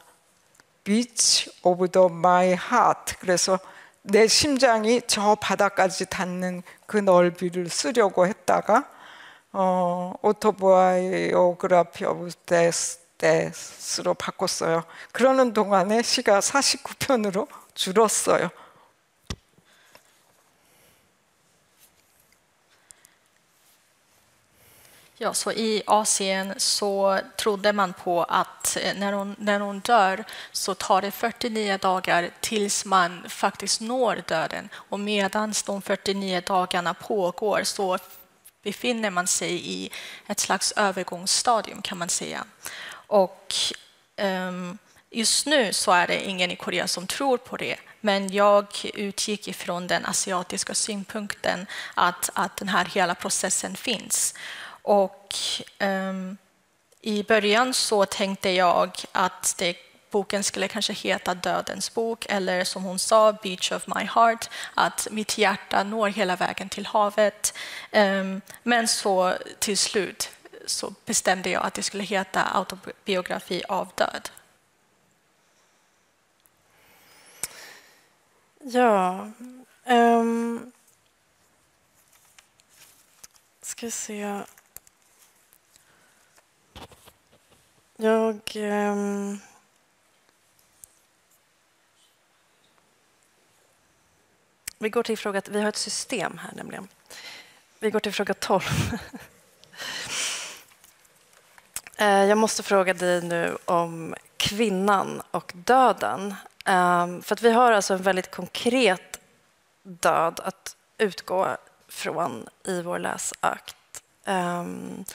Beach of the My Heart 그래서 내 심장이 저 바다까지 닿는 그 넓이를 쓰려고 했다가 어, Autobiography of Death Death로 바꿨어요. 그러는 동안에 시가 49편으로 줄었어요. Ja, så I Asien så trodde man på att eh, när hon, när hon dör så tar det 49 dagar tills man faktiskt når döden. Och medan de 49 dagarna pågår så befinner man sig i ett slags övergångsstadium kan man säga. Och um, just nu så är det ingen i Korea som tror på det. Men jag utgick ifrån den asiatiska synpunkten att, att den här hela processen finns. Och um, i början så tänkte jag att det boken skulle kanske heta Dödens bok eller som hon sa, Beach of my heart, att mitt hjärta når hela vägen till havet. Um, men så till slut så bestämde jag att det skulle heta Autobiografi av död. Ja. Um, ska se. Jag... Um, vi går till fråga... Vi har ett system här nämligen. Vi går till fråga 12. Eh, jag måste fråga dig nu om kvinnan och döden. Ehm, för att vi har alltså en väldigt konkret död att utgå från i vår läsakt. Ehm,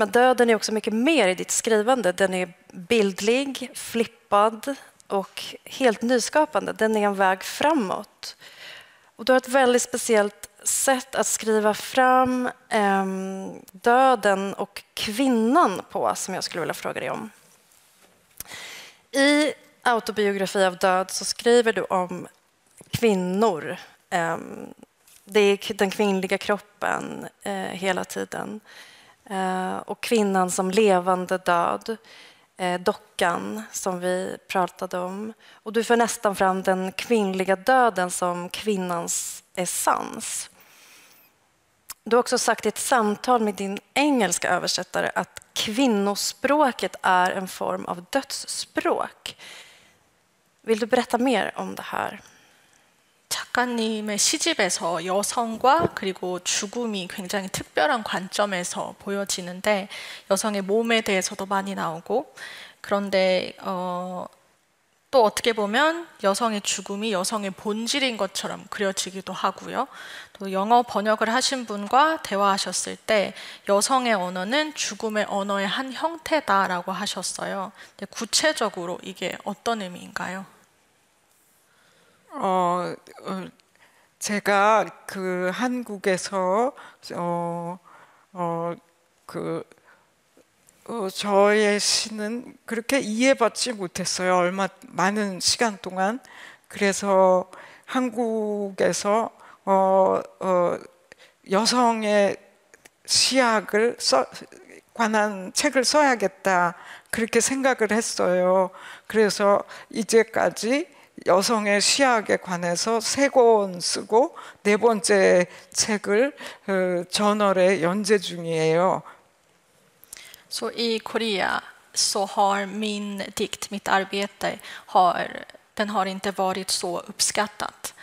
men döden är också mycket mer i ditt skrivande. Den är bildlig, flippad och helt nyskapande. Den är en väg framåt. Och du har ett väldigt speciellt sätt att skriva fram eh, döden och kvinnan på som jag skulle vilja fråga dig om. I autobiografi av död så skriver du om kvinnor. Eh, det är den kvinnliga kroppen eh, hela tiden. Eh, och kvinnan som levande död. Eh, dockan som vi pratade om. Och du för nästan fram den kvinnliga döden som kvinnans essens. Du har också sagt i ett samtal med din engelska översättare att kvinnospråket är en form av dödsspråk. Vill du berätta mer om det här? 작가님의 시집에서 여성과 그리고 죽음이 굉장히 특별한 관점에서 보여지는데 여성의 몸에 대해서도 많이 나오고 그런데 어, 또 어떻게 보면 여성의 죽음이 여성의 본질인 것처럼 그려지기도 하고요. 또 영어 번역을 하신 분과 대화하셨을 때 여성의 언어는 죽음의 언어의 한 형태다라고 하셨어요. 구체적으로 이게 어떤 의미인가요? 어, 어 제가 그 한국에서 어, 어, 그 어, 저의 시는 그렇게 이해받지 못했어요. 얼마 많은 시간 동안. 그래서 한국에서 어, 어, 여성의 시학을 써, 관한 책을 써야겠다 그렇게 생각을 했어요. 그래서 이제까지 여성의 시학에 관해서 세 권 쓰고 네 번째 책을 어, 저널에 연재 중이에요. Så i Korea så har min dikt, mitt arbete, har, den har inte varit så uppskattat.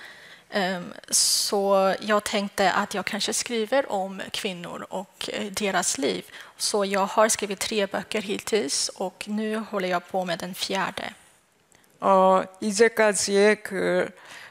Ehm, så jag tänkte att jag kanske skriver om kvinnor och eh, deras liv. Så jag har skrivit tre böcker hittills och nu håller jag på med den fjärde. 어, 이제까지의 그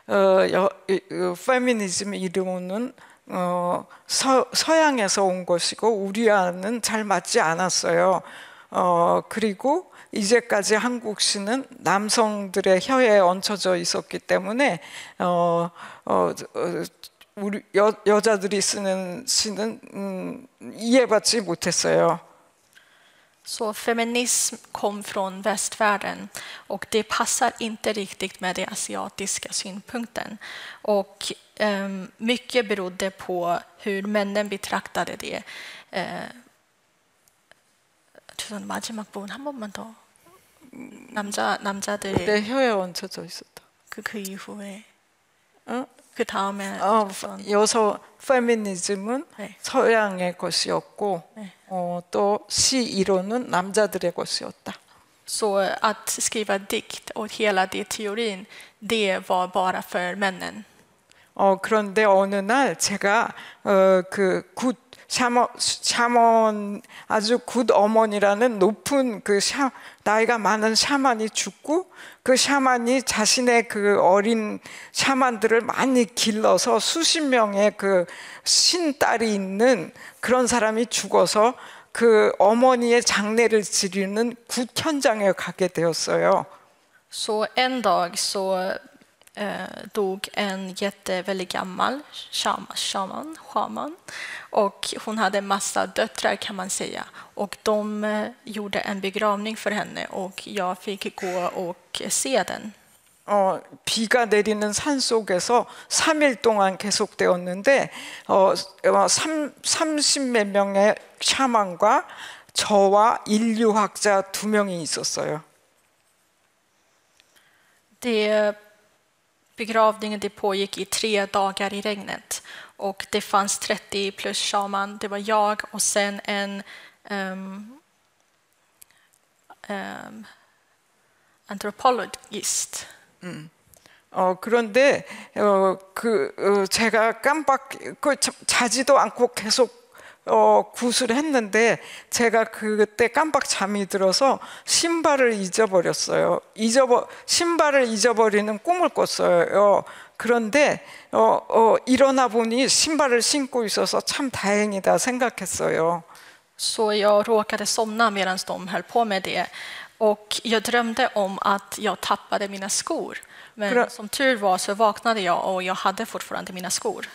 어, 여, 어, 페미니즘 이론은 어, 서, 서양에서 온 것이고 우리와는 잘 맞지 않았어요. 어, 그리고 이제까지 한국 시는 남성들의 혀에 얹혀져 있었기 때문에 어, 어, 어 우리 여, 여자들이 쓰는 시는 음, 이해받지 못했어요. Så feminism kom från västvärlden och det passar inte riktigt med den asiatiska synpunkten. Och eh, mycket berodde på hur männen betraktade det. Eh, 죄송 마지막 부분 한 번만 더 남자 남자들의 내 혀에 얹혀져 있었다. 그, 그 이후에 어? 그 다음에 어, 여성 페미니즘은 네. 서양의 것이었고 네. 어, 또 시 이론은 남자들의 것이었다. Så att skriva dikt och hela det teorin, det var bara för männen. 어, 그런데 어느 날 제가 어, 그굿 샤먼, 샤먼 아주 굿 어머니라는 높은 그 샤, 나이가 많은 샤만이 죽고 그 샤만이 자신의 그 어린 샤만들을 많이 길러서 수십 명의 그 신딸이 있는 그런 사람이 죽어서 그 어머니의 장례를 지르는 굿 현장에 가게 되었어요. Så en dag så eh, dog en jätte, väldigt gammal shaman, shaman, shaman. Och hon hade massa döttrar kan man säga. Och de eh, gjorde en begravning för henne och jag fick gå och se den. 어, 비가 내리는 산 속에서 3일 동안 계속되었는데 어, 어, 3, 30몇 명의 샤만과 저와 인류학자 두 명이 있었어요. Det, begravningen det pågick i tre dagar i regnet. Och det fanns 30 plus shaman. Det var jag och sen en um, um, antropologist. 어, 그런데 어, 그 어, 제가 깜빡 그 자- 자지도 않고 계속 어, 굿을 했는데 제가 그때 깜빡 잠이 들어서 신발을 잊어버렸어요. 잊어버 신발을 잊어버리는 꿈을 꿨어요. 그런데 어, 어, 일어나 보니 신발을 신고 있어서 참 다행이다 생각했어요. Så jag råkade somna medan de höll på med det. Och jag drömde om att jag tappade mina skor. Men som tur var så vaknade jag och jag hade fortfarande mina skor.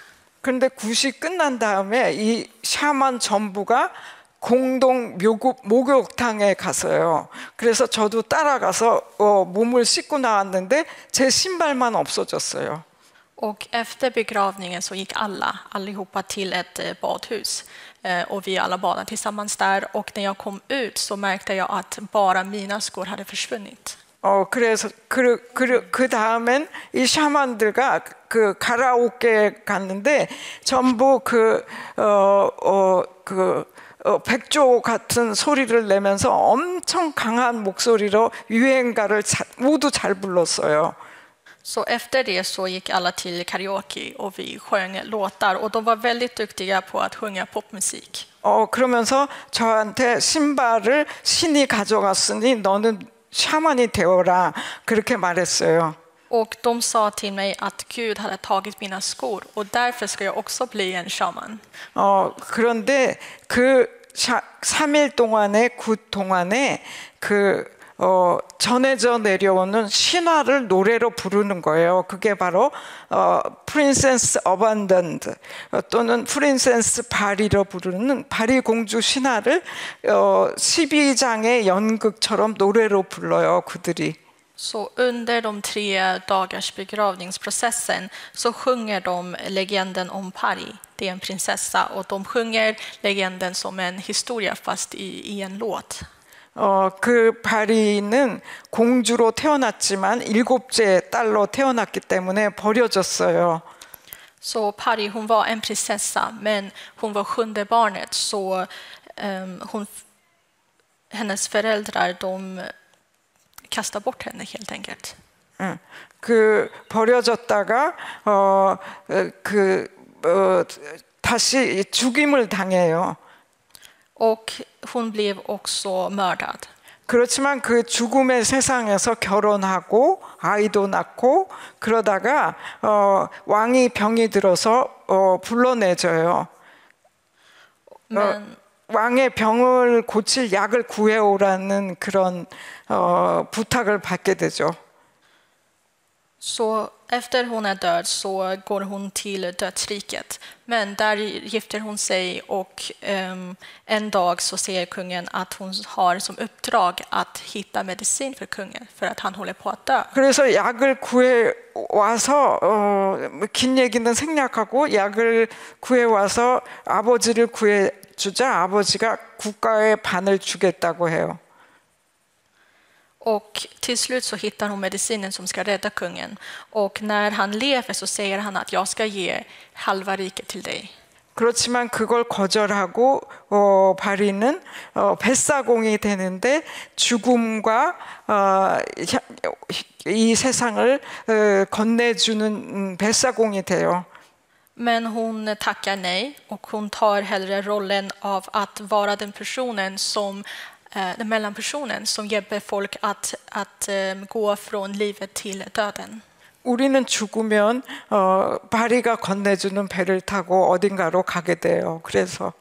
그런데 굿이 끝난 다음에 이 샤만 전부가 공동 묘구, 목욕탕에 갔어요. 그래서 저도 따라가서 어, 몸을 씻고 나왔는데 제 신발만 없어졌어요. Och efter begravningen så gick alla, allihopa till ett eh, badhus. Eh, Och vi alla badade tillsammans där. Och när jag kom ut så märkte jag att bara mina skor hade försvunnit. 어 그래서 그, 그, 그 다음엔 이 샤만들가 그 가라오케 갔는데 전부 그 어어그 어, 백조 같은 소리를 내면서 엄청 강한 목소리로 유행가를 자, 모두 잘 불렀어요. Så efter det så gick alla till karaoke och vi sjöng låtar. Och de var väldigt duktiga på att sjunga popmusik. 어 그러면서 저한테 신발을 신이 가져갔으니 너는 샤만이 되어라 그렇게 말했어요. Och de sa till mig att Gud hade tagit mina skor och därför ska jag också bli en shaman. 어 그런데 그 샤, 3일 동안의 굿 동안에 그 어, 전해져 내려오는 신화를 노래로 부르는 거예요. 그게 바로 어, 프린세스 어반던드 또는 프린세스 바리로 부르는 바리 공주 신화를 어, 12장의 연극처럼 노래로 불러요. 그들이. Så under de tre dagars begravningsprocessen så sjunger de legenden om Pari. Det är en prinsessa och de sjunger legenden som en historia fast i, i en låt. 어, 그 바리는 공주로 태어났지만 일곱째 딸로 태어났기 때문에 버려졌어요. Så Pari hon var en prinsessa men hon var sjunde barnet så ehm, hon, hennes föräldrar de kastade bort henne helt enkelt. 응. 그 버려졌다가 어, 그 어, 다시 죽임을 당해요. Och hon blev också mördad. 그렇지만 그 죽음의 세상에서 결혼하고 아이도 낳고 그러다가 어, 왕이 병이 들어서 어, 불러내줘요. Men, 왕의 병을 고칠 약을 구해오라는 그런 어, 부탁을 받게 되죠. Så efter hon är död så går hon till dödsriket. Men där gifter hon sig och ehm, en dag så ser kungen att hon har som uppdrag att hitta medicin för kungen för att han håller på att dö. 그래서 약을 구해 와서 어, 긴 얘기는 생략하고 약을 구해 와서 아버지를 구해 주자 아버지가 국가의 반을 주겠다고 해요. Och till slut så hittar hon medicinen som ska rädda kungen. Och när han lever så säger han att jag ska ge halva riket till dig. 그렇지만 그걸 거절하고 어, 바리는 어, 뱃사공이 되는데 죽음과 어, 이 세상을 어, 건네주는 음, 뱃사공이 돼요. Men hon tackar nej och hon tar hellre rollen av att vara den personen som eh, den mellanpersonen som hjälper folk att, att eh, gå från livet till döden. 우리는 죽으면 어, 바리가 건네주는 배를 타고 어딘가로 가게 돼요. 그래서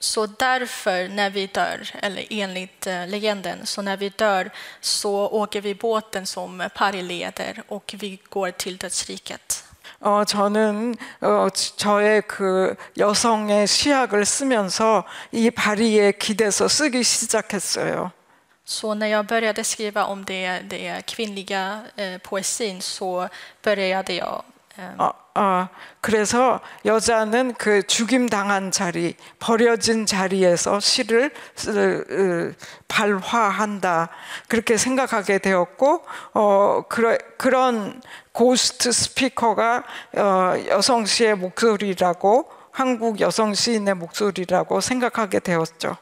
Så därför när vi dör, eller enligt eh, legenden, så när vi dör så åker vi båten som Pari leder och vi går till dödsriket. 어, 저는 어, 저의 그 여성의 시약을 쓰면서 이 바리에 기대서 쓰기 시작했어요. Så när jag började skriva om det, det kvinnliga eh, poesin så började jag eh, 어, 어, 그래서 여자는 그 죽임 당한 자리, 버려진 자리에서 시를 발화한다 그렇게 생각하게 되었고, 어, 그러, 그런 고스트 스피커가 어, 여성 시의 목소리라고 한국 여성 시인의 목소리라고 생각하게 되었죠.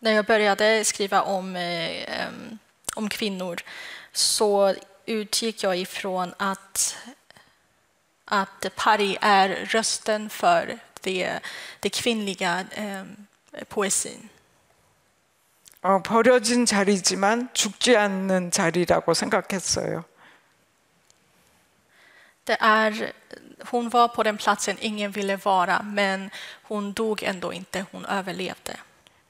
när jag började skriva om, eh, em, om kvinnor så utgick jag ifrån att, att Pari är rösten för det, det kvinnliga em, poesin. 어, 버려진 자리지만 죽지 않는 자리라고 생각했어요. Det är, hon var på den platsen ingen ville vara, men hon dog ändå inte, hon överlevde.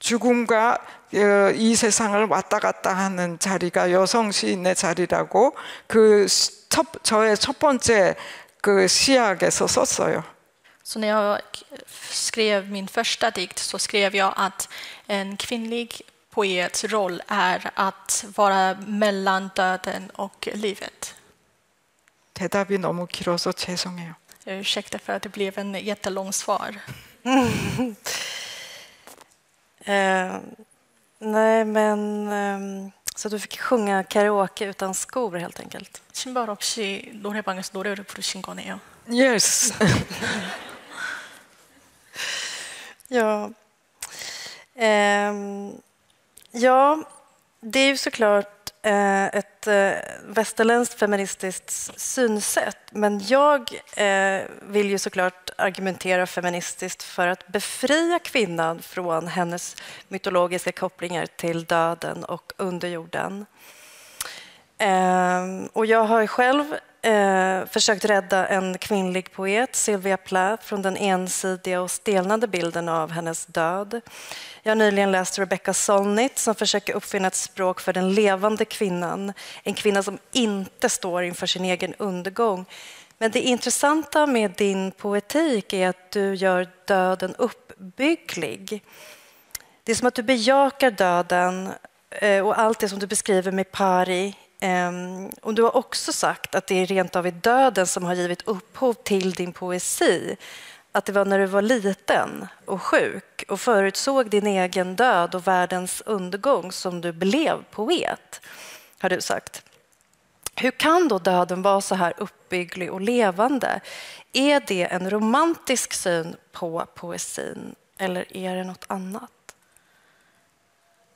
죽음과 어, 이 세상을 왔다 갔다 하는 자리가 여성 시인의 자리라고 그 첫, 저의 첫 번째 그 시약에서 썼어요. Så när jag skrev min första dikt så skrev jag att en kvinnlig poets roll är att vara mellan döden och livet. 대답이 너무 길어서 죄송해요. Jag ursäktar för att det blev en jättelång svar. Eh, nej, men... ehm, så du fick sjunga karaoke utan skor, helt enkelt. 신발 없이 노래방에서 노래를 부르신 거네요. Yes. Ja. Ehm, ja, det är ju såklart eh, Eh, ett eh, västerländskt feministiskt synsätt men jag eh, vill ju såklart argumentera feministiskt för att befria kvinnan från hennes mytologiska kopplingar till döden och underjorden. Ehm, och jag har själv eh, försökt rädda en kvinnlig poet, Sylvia Plath, från den ensidiga och stelnade bilden av hennes död. Jag har nyligen läst Rebecca Solnit som försöker uppfinna ett språk för den levande kvinnan. En kvinna som inte står inför sin egen undergång. Men det intressanta med din poetik är att du gör döden uppbygglig. Det är som att du bejakar döden eh, och allt det som du beskriver med pari. Ehm, och du har också sagt att det är rent av i döden som har givit upphov till din poesi. Att det var när du var liten och sjuk och förutsåg din egen död och världens undergång som du blev poet, har du sagt. Hur kan då döden vara så här uppbygglig och levande? Är det en romantisk syn på poesin eller är det något annat?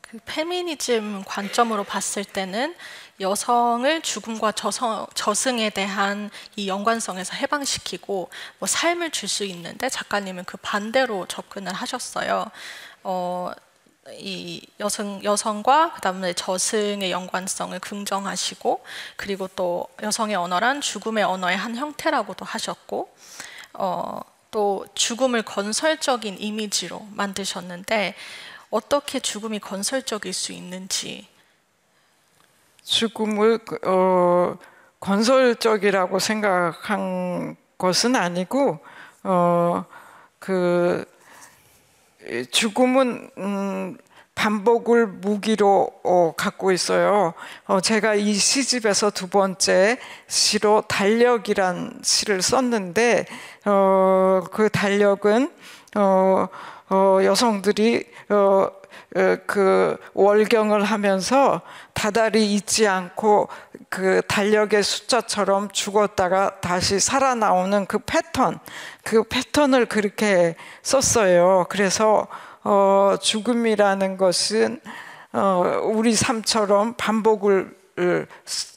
그 페미니즘 관점으로 봤을 때는 여성을 죽음과 저성, 저승에 대한 이 연관성에서 해방시키고 뭐 삶을 줄 수 있는데 작가님은 그 반대로 접근을 하셨어요. 어, 이 여성 여성과 그다음에 저승의 연관성을 긍정하시고 그리고 또 여성의 언어란 죽음의 언어의 한 형태라고도 하셨고 어, 또 죽음을 건설적인 이미지로 만드셨는데 어떻게 죽음이 건설적일 수 있는지 죽음을 어, 건설적이라고 생각한 것은 아니고 어, 그 죽음은 음, 반복을 무기로 어, 갖고 있어요. 어, 제가 이 시집에서 두 번째 시로 달력이란 시를 썼는데 어, 그 달력은 어, 어, 여성들이 어, 어, 그 월경을 하면서 다달이 잊지 않고 그 달력의 숫자처럼 죽었다가 다시 살아나오는 그 패턴, 그 패턴을 그렇게 썼어요. 그래서 어, 죽음이라는 것은 어, 우리 삶처럼 반복을 을,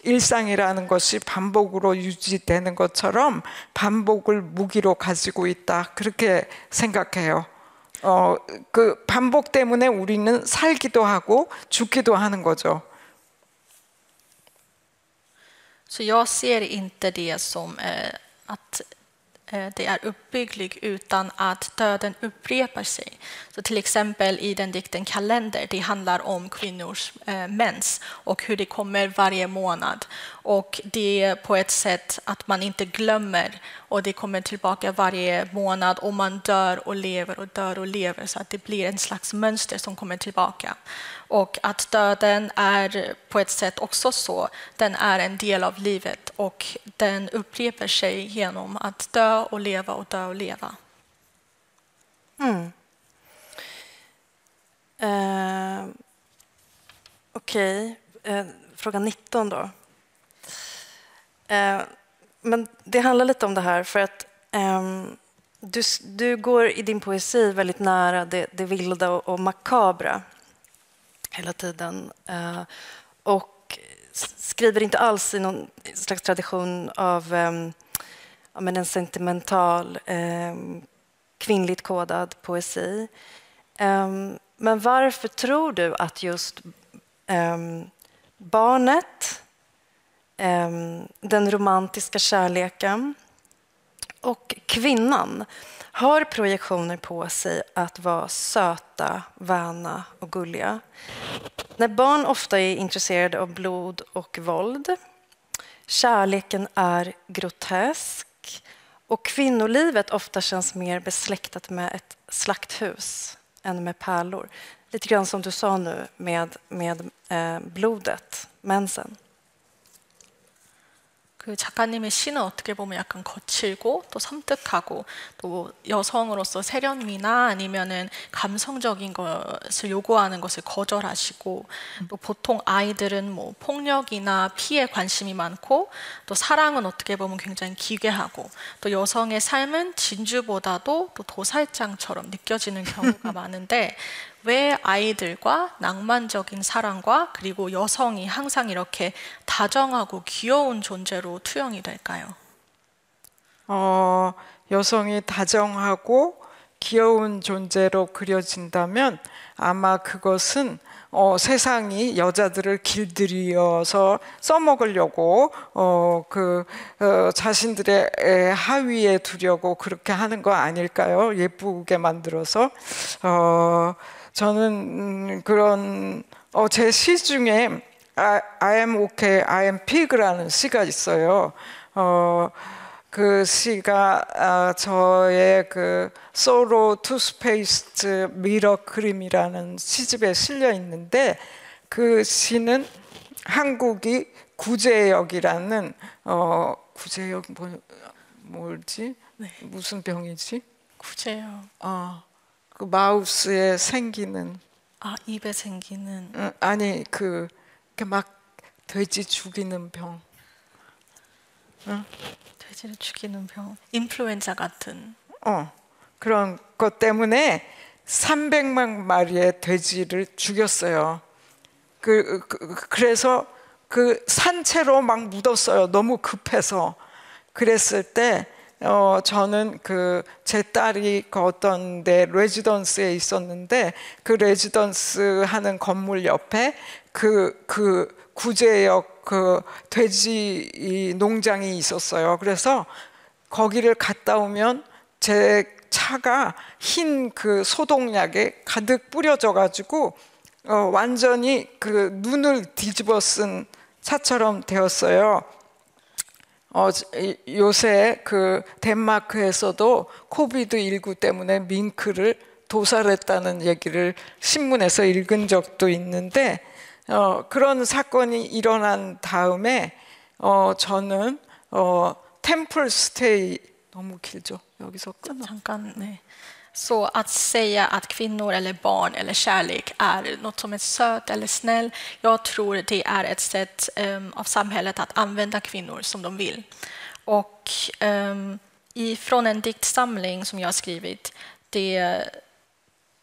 일상이라는 것이 반복으로 유지되는 것처럼 반복을 무기로 가지고 있다 그렇게 생각해요. 어, 그 반복 때문에 우리는 살기도 하고 죽기도 하는 거죠. Så jag ser inte det som eh, att Eh, Eh, det är uppbygglig utan att döden upprepar sig. Så till exempel i den dikten Kalender, det handlar om kvinnors eh, mens och hur det kommer varje månad. Och det är på ett sätt att man inte glömmer och det kommer tillbaka varje månad och man dör och lever och dör och lever så att det blir en slags mönster som kommer tillbaka. Och att döden är på ett sätt också så, den är en del av livet och den upprepar sig genom att dö och leva och dö och leva. Mm. Eh, Okej, okay. eh, fråga 19 då. Eh, men det handlar lite om det här för att ehm, du, du går i din poesi väldigt nära det, det vilda och, och makabra hela tiden. Eh, och skriver inte alls i någon slags tradition av eh, ja, men en sentimental, eh, kvinnligt kodad poesi. Men varför tror du att just barnet, den romantiska kärleken och kvinnan har projektioner på sig att vara söta, väna och gulliga. När barn ofta är intresserade av blod och våld, kärleken är grotesk och kvinnolivet ofta känns mer besläktat med ett slakthus än med pärlor. Lite grann som du sa nu med, med eh, blodet, mensen. 그 작가님의 시는 어떻게 보면 약간 거칠고 또 섬뜩하고 또 여성으로서 세련미나 아니면은 감성적인 것을 요구하는 것을 거절하시고 또 보통 아이들은 뭐 폭력이나 피해 관심이 많고 또 사랑은 어떻게 보면 굉장히 기괴하고 또 여성의 삶은 진주보다도 또 도살장처럼 느껴지는 경우가 많은데 왜 아이들과 낭만적인 사랑과 그리고 여성이 항상 이렇게 다정하고 귀여운 존재로 투영이 될까요? 어, 여성이 다정하고 귀여운 존재로 그려진다면 아마 그것은 어, 세상이 여자들을 길들여서 써먹으려고 어, 그 어, 자신들의 하위에 두려고 그렇게 하는 거 아닐까요? 예쁘게 만들어서 어, 저는 음, 그런 어, 제 시 중에 I, I am okay, I am pig라는 시가 있어요. 어, 그 시가 아, 저의 그 Sorrowtoothpaste Mirrorcream이라는 시집에 실려 있는데 그 시는 한국이 구제역이라는 어 구제역 뭐 뭐지 네. 무슨 병이지 구제역 어 그 마우스에 생기는 아 입에 생기는 응, 아니 그막 돼지 죽이는 병 응? 돼지를 죽이는 병 인플루엔자 같은 어 그런 것 때문에 300만 마리의 돼지를 죽였어요. 그, 그 그래서 그 산채로 막 묻었어요. 너무 급해서 그랬을 때 어, 저는 그 제 딸이 그 어떤 데 레지던스에 있었는데 그 레지던스 하는 건물 옆에 그, 그 구제역 그 돼지 농장이 있었어요. 그래서 거기를 갔다 오면 제 차가 흰 그 소독약에 가득 뿌려져 가지고 어, 완전히 그 눈을 뒤집어 쓴 차처럼 되었어요. 어, 요새 그 덴마크에서도 코비드 19 때문에 밍크를 도살했다는 얘기를 신문에서 읽은 적도 있는데 어, 그런 사건이 일어난 다음에 어, 저는 어, 템플 스테이 너무 길죠. 여기서 끝나. 잠깐 네. Så att säga att kvinnor eller barn eller kärlek är något som är söt eller snäll, jag tror det är ett sätt um, av samhället att använda kvinnor som de vill. Och um, ifrån en diktsamling som jag har skrivit, det,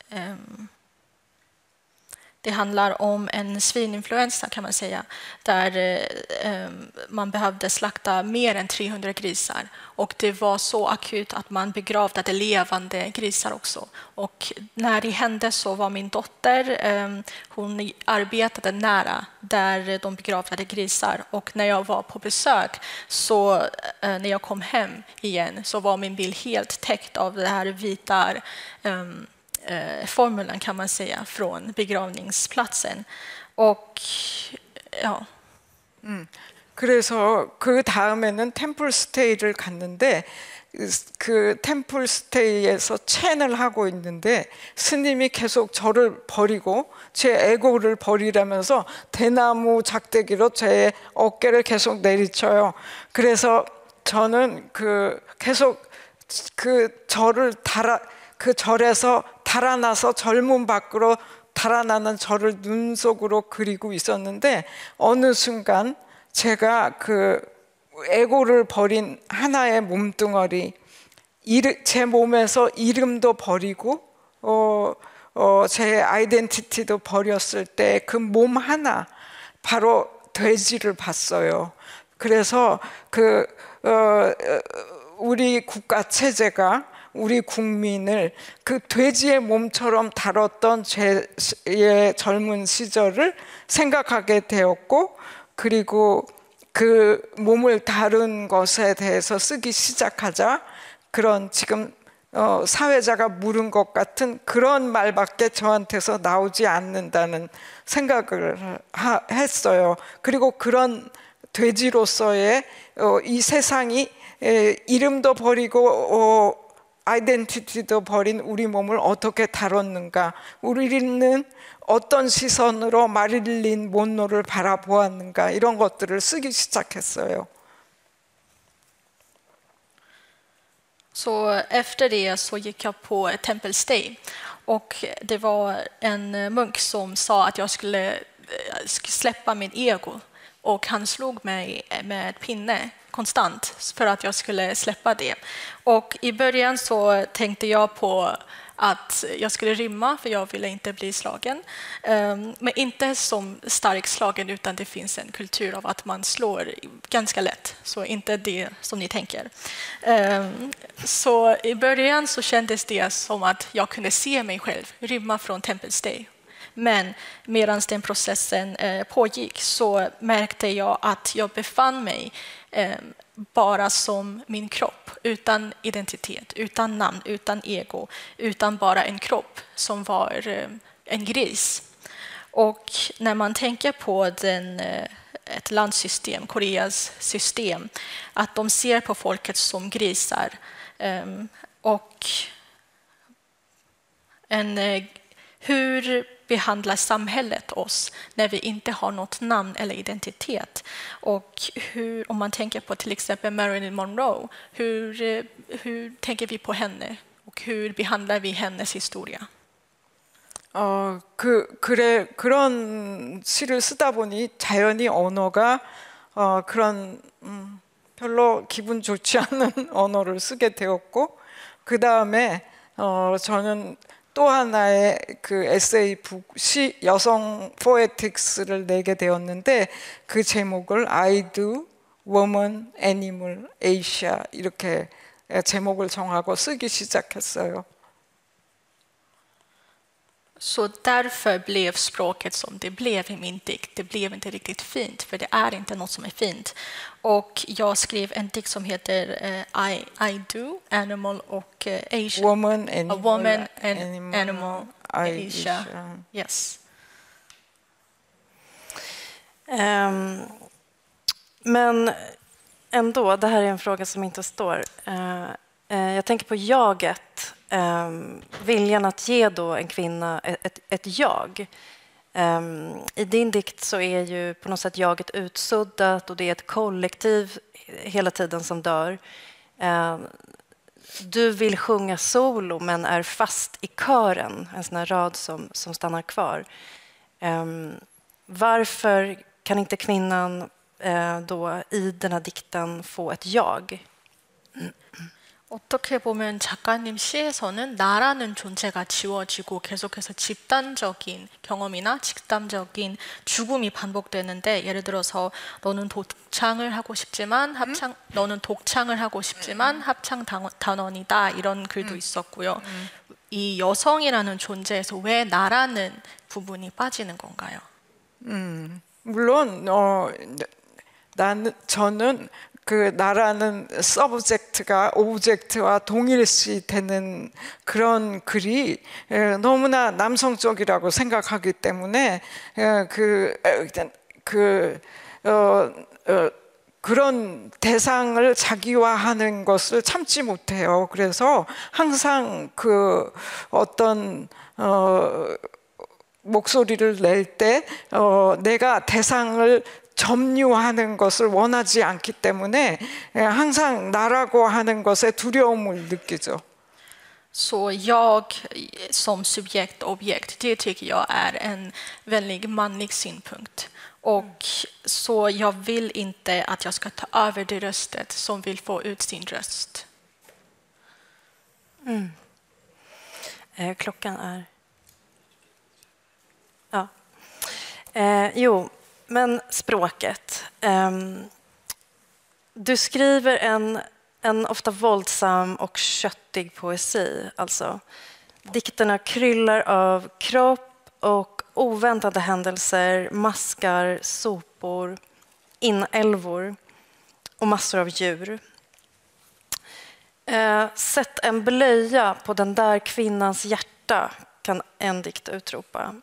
um, det handlar om en svininfluensa kan man säga, där eh, eh, man behövde slakta mer än 300 grisar. Och det var så akut att man begravde levande grisar också. Och när det hände så var min dotter, eh, hon arbetade nära där de begravde grisar. Och när jag var på besök, så när jag kom hem igen, så var min bil helt täckt av det här vita formulan kan man säga från begravningsplatsen. Och ja. 음, 그래서 그 다음에는 템플 스테이를 갔는데 그 템플 스테이에서 첸을 하고 있는데 스님이 계속 저를 버리고 제 에고를 버리라면서 대나무 작대기로 제 어깨를 계속 내리쳐요. 그래서 저는 그 계속 그 저를 달아 그 절에서 달아나서 젊은 밖으로 달아나는 저를 눈 속으로 그리고 있었는데 어느 순간 제가 그 에고를 버린 하나의 몸뚱어리 제 몸에서 이름도 버리고 어, 어, 제 아이덴티티도 버렸을 때 그 몸 하나 바로 돼지를 봤어요. 그래서 그 어, 우리 국가 체제가 우리 국민을 그 돼지의 몸처럼 다뤘던 제의 젊은 시절을 생각하게 되었고 그리고 그 몸을 다룬 것에 대해서 쓰기 시작하자 그런 지금 어, 사회자가 물은 것 같은 그런 말밖에 저한테서 나오지 않는다는 생각을 하, 했어요. 그리고 그런 돼지로서의 어, 이 세상이 에, 이름도 버리고 어, 아이덴티티도 버린 우리 몸을 어떻게 다뤘는가? 우리는 어떤 시선으로 마릴린 몬로를 바라보았는가? 이런 것들을 쓰기 시작했어요. Så efter det så gick jag på Temple Stay och det var en munk som sa att jag skulle släppa min ego och han slog mig med ett pinne konstant för att jag skulle släppa det. Och I början så tänkte jag på att jag skulle rymma, för jag ville inte bli slagen. Ehm, men inte som starkt slagen, utan det finns en kultur av att man slår ganska lätt. Så inte det som ni tänker. Ehm, så i början så kändes det som att jag kunde se mig själv rymma från Temple Stay men medan den processen eh, pågick så märkte jag att jag befann mig Eh, bara som min kropp, utan identitet, utan namn, utan ego, utan bara en kropp som var eh, en gris. Och när man tänker på den, eh, ett landsystem, Koreas system, att de ser på folket som grisar och en, hur behandlar samhället oss när vi inte har något namn eller identitet? Och hur, om man tänker på till exempel Marilyn Monroe, hur, hur tänker vi på henne och hur behandlar vi hennes historia? 어, 그, 그래, 그런 시를 쓰다 보니 자연히 언어가 어, 그런 음, 별로 기분 좋지 않은 언어를 쓰게 되었고 그 다음에 어, 저는 또 하나의 그 에세이 북, 시 여성 포에틱스를 내게 되었는데 그 제목을 I do, woman, animal, Asia 이렇게 제목을 정하고 쓰기 시작했어요. Så därför blev språket som det blev i min dikt. Det blev inte riktigt fint, för det är inte något som är fint. Och jag skrev en dikt som heter uh, I, I do, Animal och uh, Asia. Woman, animal, A woman and animal, animal Asia. Asia. Yes. Um, men ändå, det här är en fråga som inte står. Uh, jag tänker på jaget um, viljan att ge då en kvinna ett, ett jag. Um, I din dikt så är ju på något sätt jaget utsuddat och det är ett kollektiv hela tiden som dör. Um, du vill sjunga solo men är fast i kören, en sån här rad som, som stannar kvar. Um, varför kan inte kvinnan uh, då i den här dikten få ett jag? 어떻게 보면 작가님 시에서는 나라는 존재가 지워지고 계속해서 집단적인 경험이나 집단적인 죽음이 반복되는데 예를 들어서 너는 독창을 하고 싶지만 합창 음? 너는 독창을 하고 싶지만 합창 단원 이다 이런 글도 음. 있었고요. 음. 이 여성이라는 존재에서 왜 나라는 부분이 빠지는 건가요? 음, 물론 어, 나는 저는 그 나라는 subject가 object와 동일시 되는 그런 글이 너무나 남성적이라고 생각하기 때문에 그, 그, 어, 어, 그런 대상을 자기화하는 것을 참지 못해요. 그래서 항상 그 어떤 어 목소리를 낼때 어, 내가 대상을 점유하는 것을 원하지 않기 때문에 항상 나라고 하는 것에 두려움을 느끼죠. Så jag som subjekt och objekt, det tycker jag är en väldigt manlig synpunkt. Och så jag vill inte att jag ska ta över det röstet som vill få ut sin röst. Mm. Eh, klockan är... Ja. Eh, jo, men språket. Um, du skriver en, en ofta våldsam och köttig poesi. Alltså. Dikterna kryllar av kropp och oväntade händelser, maskar, sopor, inälvor och massor av djur. Eh, sätt en blöja på den där kvinnans hjärta, kan en dikt utropa.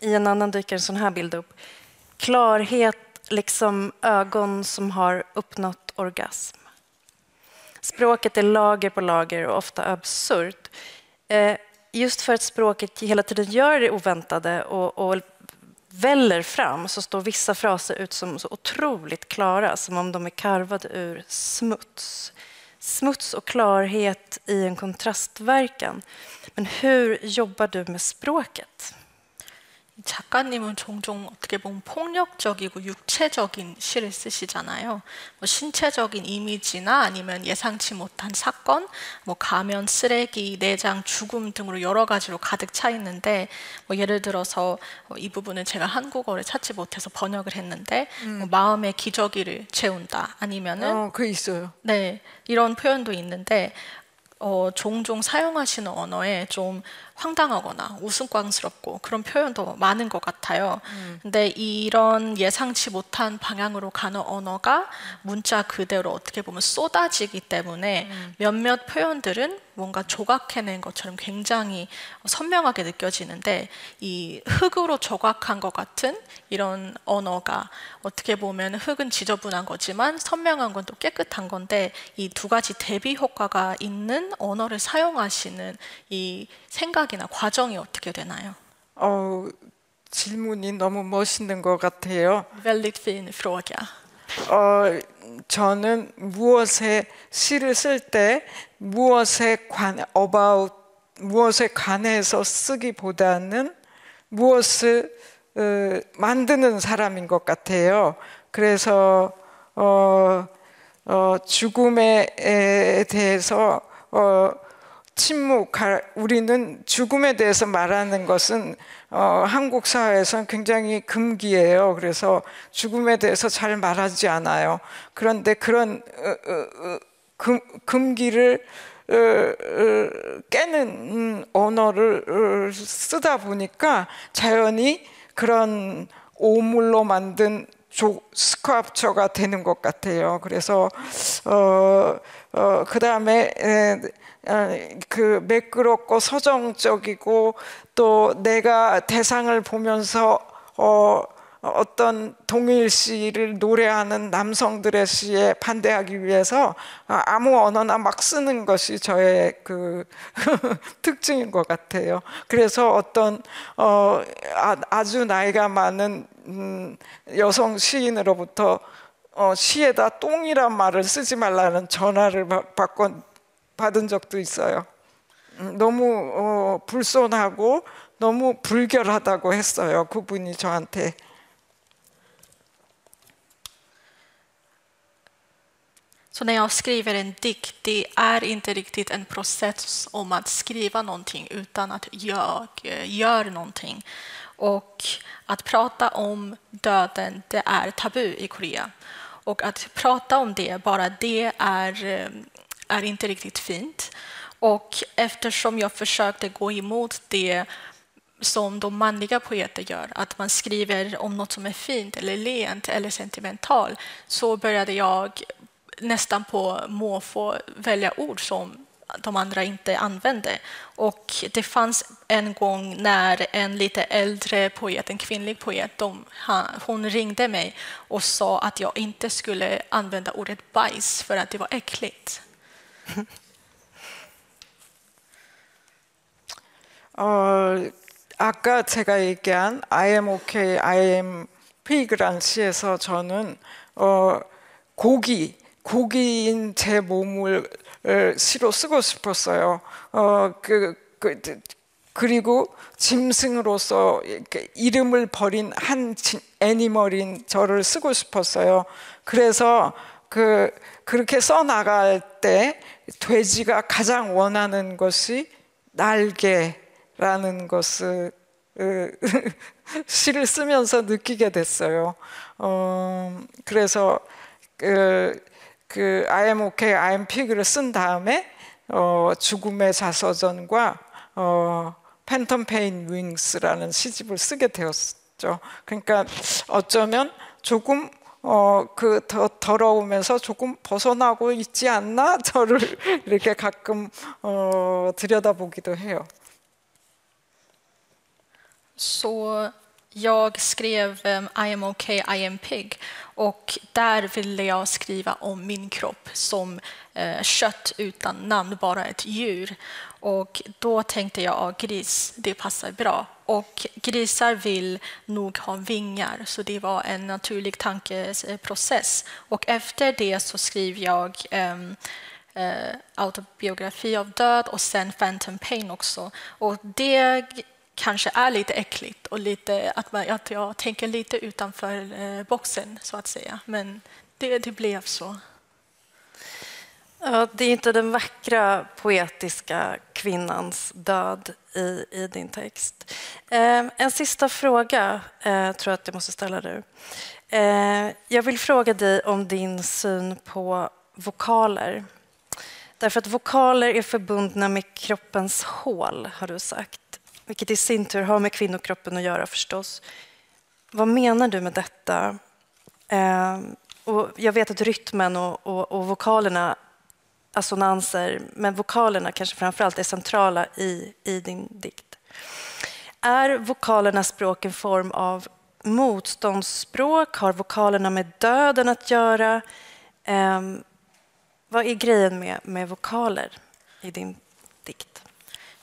I en annan dyker en sån här bild upp. Klarhet, liksom ögon som har uppnått orgasm. Språket är lager på lager och ofta absurt. Eh, just för att språket hela tiden gör det oväntade och, och väller fram så står vissa fraser ut som så otroligt klara, som om de är karvade ur smuts. Smuts och klarhet i en kontrastverkan. Men hur jobbar du med språket? 작가님은 종종 어떻게 보면 폭력적이고 육체적인 시를 쓰시잖아요. 뭐 신체적인 이미지나 아니면 예상치 못한 사건, 뭐 가면, 쓰레기, 내장, 죽음 등으로 여러 가지로 가득 차 있는데 뭐 예를 들어서 어, 이 부분은 제가 한국어를 찾지 못해서 번역을 했는데 음. 뭐 마음의 기저귀를 채운다 아니면은 어, 그 있어요. 네 이런 표현도 있는데 어, 종종 사용하시는 언어에 좀 황당하거나 우스꽝스럽고 그런 표현도 많은 것 같아요. 음. 근데 이런 예상치 못한 방향으로 가는 언어가 문자 그대로 어떻게 보면 쏟아지기 때문에 음. 몇몇 표현들은 뭔가 조각해낸 것처럼 굉장히 선명하게 느껴지는데 이 흙으로 조각한 것 같은 이런 언어가 어떻게 보면 흙은 지저분한 거지만 선명한 건 또 깨끗한 건데 이 두 가지 대비 효과가 있는 언어를 사용하시는 이 생각 이나 과정이 어떻게 되나요? 어, 질문이 너무 멋있는 것 같아요. Väldigt fin fråga. 어, 저는 무엇에 시를 쓸 때 무엇에 관 about 무엇에 관해서 쓰기보다는 무엇을 어, 만드는 사람인 것 같아요. 그래서 어, 어, 죽음에 대해서 어, 침묵, 우리는 죽음에 대해서 말하는 것은 어, 한국 사회에서는 굉장히 금기예요. 그래서 죽음에 대해서 잘 말하지 않아요. 그런데 그런 어, 어, 어 금, 금기를 어, 어, 깨는 언어를 쓰다 보니까 자연히 그런 오물로 만든 조, 스크합처가 되는 것 같아요. 그래서 어, 어, 그 다음에 그 매끄럽고 서정적이고 또 내가 대상을 보면서 어, 어떤 동일시를 노래하는 남성들의 시에 반대하기 위해서 아무 언어나 막 쓰는 것이 저의 그 특징인 것 같아요. 그래서 어떤 어, 아, 주 나이가 많은 음, 여성 시인으로부터 어, 시에다 똥이란 말을 쓰지 말라는 전화를 받건 받은 적도 있어요. 음, 너무 어, 불손하고 너무 불결하다고 했어요. 그분이 저한테. Så när jag skriver en dikt, det är inte riktigt en process om att skriva någonting utan att jag eh, gör någonting. Och att prata om döden, det är tabu i Korea. Och att prata om det, bara det är, eh, är inte riktigt fint. Och eftersom jag försökte gå emot det som de manliga poeter gör, att man skriver om något som är fint eller lent eller sentimental, så började jag nästan på måfå välja ord som de andra inte använde. Och det fanns en gång när en lite äldre poet, en kvinnlig poet, de, hon ringde mig och sa att jag inte skulle använda ordet bajs för att det var äckligt. 어, 아까 제가 얘기한 I am okay, I am pig란 시에서 저는 어, 고기, 고기인 제 몸을 시로 쓰고 싶었어요. 어, 그, 그, 그리고 짐승으로서 이름을 버린 한 애니멀인 저를 쓰고 싶었어요. 그래서 그 그렇게 써 나갈 때 돼지가 가장 원하는 것이 날개라는 것을 시를 쓰면서 느끼게 됐어요. 어, 그래서 그, 그 I am okay, I am pig를 쓴 다음에 어, 죽음의 자서전과 어, Phantom Pain Wings라는 시집을 쓰게 되었죠. 그러니까 어쩌면 조금 어, 그 더, 더러우면서 조금 벗어나고 있지 않나 저를 이렇게 가끔 어, 들여다보기도 해요. Så jag skrev um, I am okay, I am pig och där ville jag skriva om min kropp som uh, Eh, kött utan namn, bara ett djur. Och då tänkte jag att gris, det passar bra. Och grisar vill nog ha vingar, så det var en naturlig tankeprocess. Och efter det så skrev jag um, uh, autobiografi av död och sen Phantom Pain också. Och det kanske är lite äckligt och lite, att, man, att jag tänker lite utanför eh, boxen, så att säga. Men det, det blev så. Ja, det är inte den vackra poetiska kvinnans död i, i din text. Eh, en sista fråga eh, tror jag att jag måste ställa nu. Eh, jag vill fråga dig om din syn på vokaler. Därför att vokaler är förbundna med kroppens hål, har du sagt vilket i sin tur har med kvinnokroppen att göra förstås. Vad menar du med detta? Eh, och jag vet att rytmen och, och, och vokalerna, assonanser, men vokalerna kanske framför allt är centrala i, i din dikt. Är vokalerna språk en form av motståndsspråk? Har vokalerna med döden att göra? Eh, vad är grejen med, med vokaler i din dikt?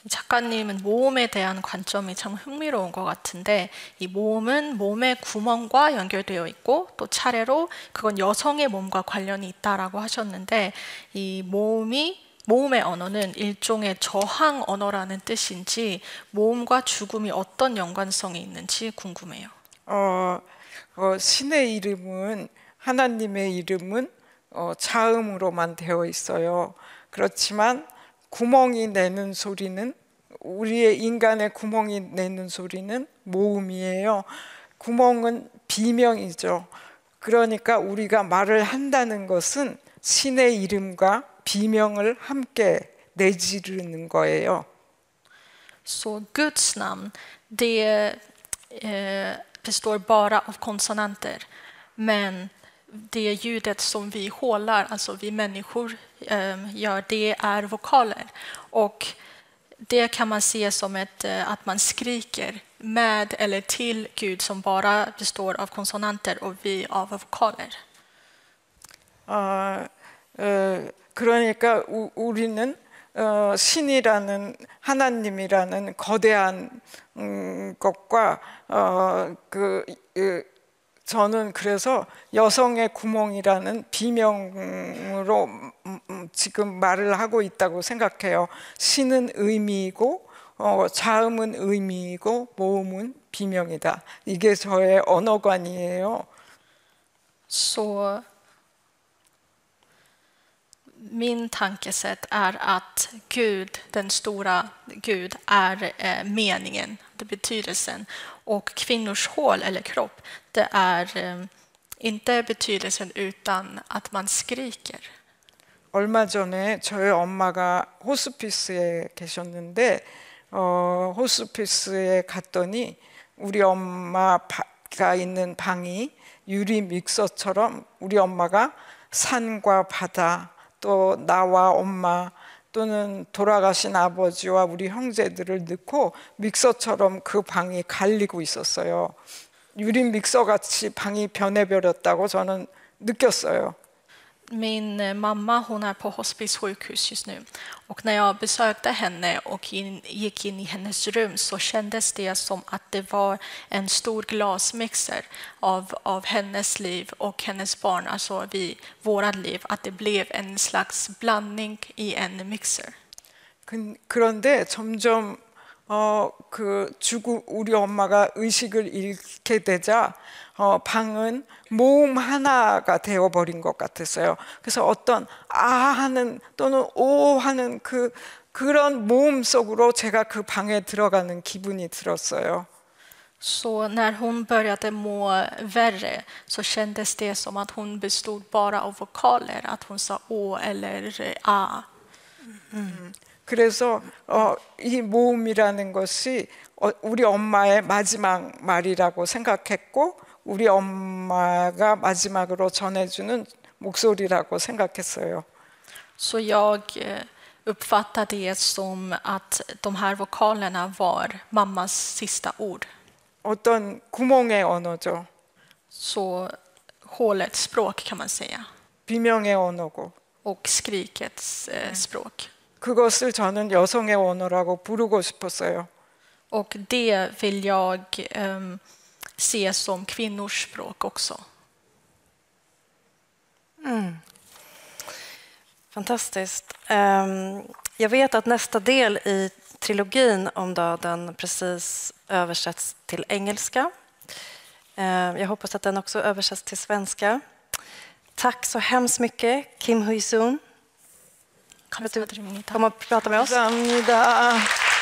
작가님은 모음에 대한 관점이 참 흥미로운 것 같은데 이 모음은 몸의 구멍과 연결되어 있고 또 차례로 그건 여성의 몸과 관련이 있다라고 하셨는데 이 모음이 모음의 언어는 일종의 저항 언어라는 뜻인지 모음과 죽음이 어떤 연관성이 있는지 궁금해요. 어, 어 신의 이름은 하나님의 이름은 어, 자음으로만 되어 있어요. 그렇지만 구멍이 내는 소리는 우리의 인간의 구멍이 내는 소리는 모음이에요. 구멍은 비명이죠. 그러니까 우리가 말을 한다는 것은 신의 i름과 비명을 함께 내지르는 거예요. Så Guds namn, det eh, består bara av konsonanter. Men det ljudet som vi hålar, alltså vi människor eh, gör, det är vokaler. Och det kan man se som ett, eh, att man skriker med eller till Gud som bara består av konsonanter och vi av vokaler. 어, 어, 그러니까 우, 우리는 어, 신이라는 하나님이라는 거대한 음, 것과 어, 그, 그 저는 그래서 여성의 구멍이라는 비명으로 지금 말을 하고 있다고 생각해요. 신은 의미이고 어, 자음은 의미이고 모음은 비명이다. 이게 저의 언어관이에요. Så min tankesätt är att Gud, den stora Gud, är eh, meningen, det betydelsen. Och kvinnors hål eller kropp, det är eh, inte betydelsen utan att man skriker. 얼마 전에 저희 엄마가 호스피스에 계셨는데 어, 호스피스에 갔더니 우리 엄마가 있는 방이 유리 믹서처럼 우리 엄마가 산과 바다 또 나와 엄마 또는 돌아가신 아버지와 우리 형제들을 넣고 믹서처럼 그 방이 갈리고 있었어요. 유리 믹서 같이 방이 변해버렸다고 저는 느꼈어요. Min eh, mamma hon är på hospice sjukhus just nu. Och när jag besökte henne och in, gick in i hennes rum så kändes det som att det var en stor glasmixer av, av hennes liv och hennes barn, alltså vi, vårat liv. Att det blev en slags blandning i en mixer. 그런데 점점 어, 그 죽음 우리 엄마가 의식을 잃게 되자 어, 방은 모음 하나가 되어 버린 것 같았어요. 그래서 어떤 아 하는 또는 오 하는 그 그런 모음 속으로 제가 그 방에 들어가는 기분이 들었어요. Så när hon började må värre så kändes det som att hon bestod bara av vokaler, att hon sa å eller a. 음. 그래서 어, 이 모음이라는 것이 어, 우리 엄마의 마지막 말이라고 생각했고 우리 엄마가 마지막으로 전해주는 목소리라고 생각했어요. Så jag uppfattar det som att de här vokalerna var mammas sista ord. 어떤 구멍의 언어죠. Så hålets språk kan man säga. 비명의 언어고. Och skrikets eh, språk. 그것을 저는 여성의 언어라고 부르고 싶었어요. Och det vill jag um, se som kvinnors språk också. Mm. Fantastiskt. Um, jag vet att nästa del i trilogin om döden precis översätts till engelska. Um, jag hoppas att den också översätts till svenska. Tack så hemskt mycket, Kim Hui-Sun. 감사드립니다. Oss. 감사합니다.